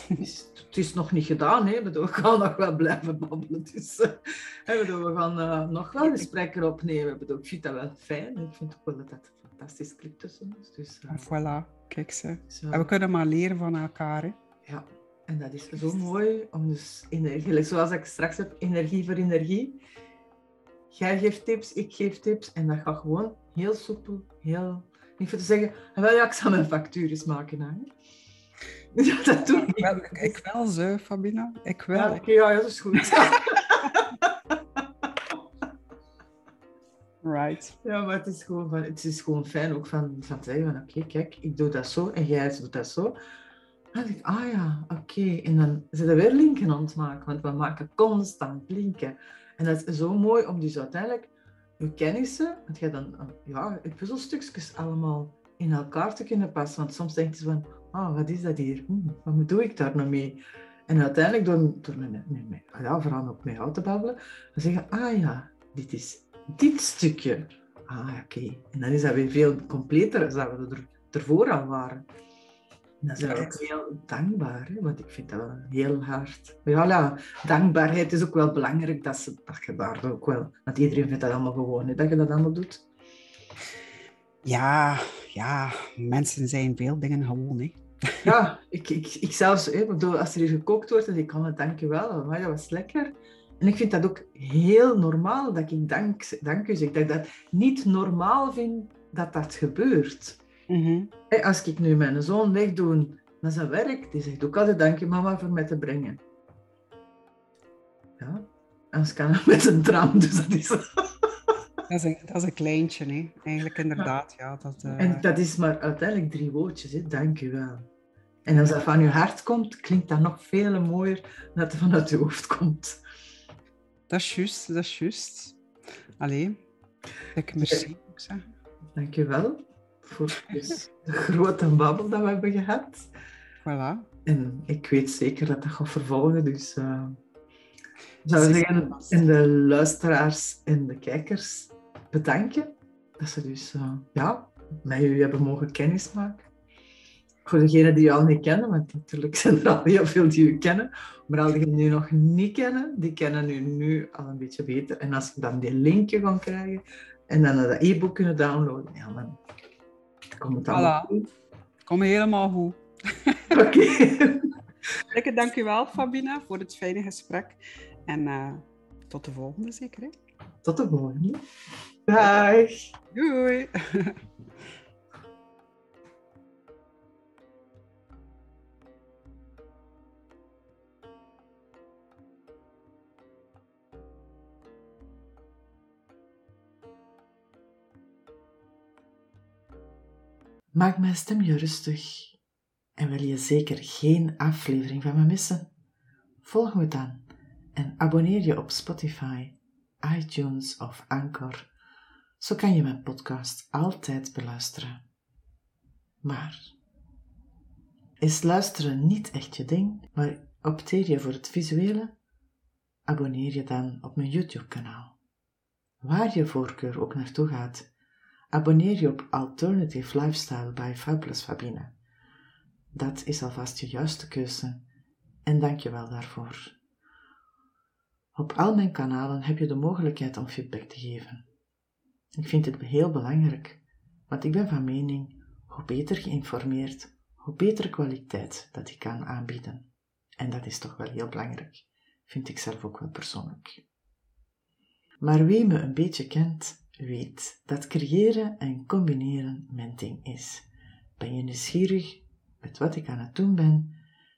het is, het is, nog niet gedaan. Hè. We gaan nog wel blijven babbelen. Dus, uh, we gaan uh, nog wel gesprekken opnemen. Ik vind dat wel fijn. Ik vind ook wel dat het een fantastisch clip tussen is. Dus, voilà, kijk ze. Zo. En we kunnen maar leren van elkaar. Hè. Ja, en dat is zo mooi om dus energie, zoals ik straks heb, energie voor energie. Jij geeft tips, ik geef tips en dat gaat gewoon heel soepel, heel... Niet voor te zeggen, ah, wel ja, ik zal mijn factuur eens maken. Hè. Ja, dat doe ik. Wel, ik wel zo, Fabina. Ik wel. Ja, okay, ja, dat is goed. right. Ja, maar het is gewoon, van, het is gewoon fijn ook van, van te zeggen van oké, kijk, ik doe dat zo en jij doet dat zo. Ik, ah ja, oké. En dan zitten we weer linken aan het maken, want we maken constant linken. En dat is zo mooi om dus uiteindelijk je kennissen, want je dan ja, je puzzelstukjes allemaal in elkaar te kunnen passen. Want soms denk je van, ah, wat is dat hier? Hm, wat doe ik daar nou mee? En uiteindelijk door, door met, met, met, ja, vooral ook jou te babbelen, dan zeggen ah ja, dit is dit stukje. Ah, oké. En dan is dat weer veel completer dan we er, ervoor al waren. En dat is ook heel dankbaar, hè? want ik vind dat wel heel hard. Maar ja, dankbaarheid is ook wel belangrijk dat, ze, dat je daar ook wel... Want iedereen vindt dat allemaal gewoon, hè, dat je dat allemaal doet. Ja, ja, mensen zijn veel dingen gewoon, hè. Ja, ik, ik, ik zelfs, hè, bedoel, als er hier gekookt wordt en ik kan het dankjewel, maar dat was lekker. En ik vind dat ook heel normaal dat ik dank, dank u zeg. Dat ik dat niet normaal vind dat dat gebeurt. Mhm. Als ik nu mijn zoon wegdoe naar zijn werk, die zegt ook altijd dank je mama voor mij te brengen. Ja, als kan het met een tram, dus dat is... Dat is een, dat is een kleintje, hè? eigenlijk inderdaad. Ja. dat, uh... En dat is maar uiteindelijk drie woordjes, hè? dank u wel. En als dat van je hart komt, klinkt dat nog veel mooier dan dat het vanuit je hoofd komt. Dat is juist, dat is juist. Allee, merci, ik zeggen. Dank je wel voor de grote babbel dat we hebben gehad. Voilà. En ik weet zeker dat dat gaat vervolgen, dus... Uh, zou zeggen, en de luisteraars en de kijkers bedanken dat ze dus uh, ja, met u hebben mogen kennismaken. Voor degenen die u al niet kennen, want natuurlijk zijn er al heel veel die u kennen, maar al diegenen die u nog niet kennen, die kennen u nu al een beetje beter. En als we dan die linkje gaan krijgen en dan dat e-book kunnen downloaden, ja, dan komt het allemaal voilà. goed. Kom helemaal goed. Oké. Lekker dankjewel, Fabina, voor het fijne gesprek. En uh, tot de volgende zeker, hè? Tot de volgende. Dag. Doei. Maak mijn stem je rustig en wil je zeker geen aflevering van me missen? Volg me dan en abonneer je op Spotify, iTunes of Anchor. Zo kan je mijn podcast altijd beluisteren. Maar is luisteren niet echt je ding, maar opteer je voor het visuele? Abonneer je dan op mijn YouTube-kanaal. Waar je voorkeur ook naartoe gaat, abonneer je op Alternative Lifestyle bij Fabulous Fabine. Dat is alvast je juiste keuze en dank je wel daarvoor. Op al mijn kanalen heb je de mogelijkheid om feedback te geven. Ik vind dit heel belangrijk, want ik ben van mening, hoe beter geïnformeerd, hoe betere kwaliteit dat ik kan aanbieden. En dat is toch wel heel belangrijk, vind ik zelf ook wel persoonlijk. Maar wie me een beetje kent, weet dat creëren en combineren mijn ding is. Ben je nieuwsgierig met wat ik aan het doen ben?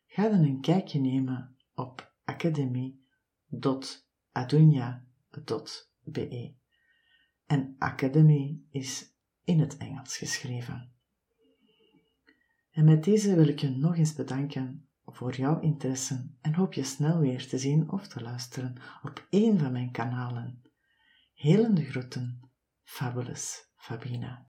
Ga dan een kijkje nemen op academy.adunya.be. En academy is in het Engels geschreven. En met deze wil ik je nog eens bedanken voor jouw interesse en hoop je snel weer te zien of te luisteren op een van mijn kanalen. Helende groeten Fabulous Fabina.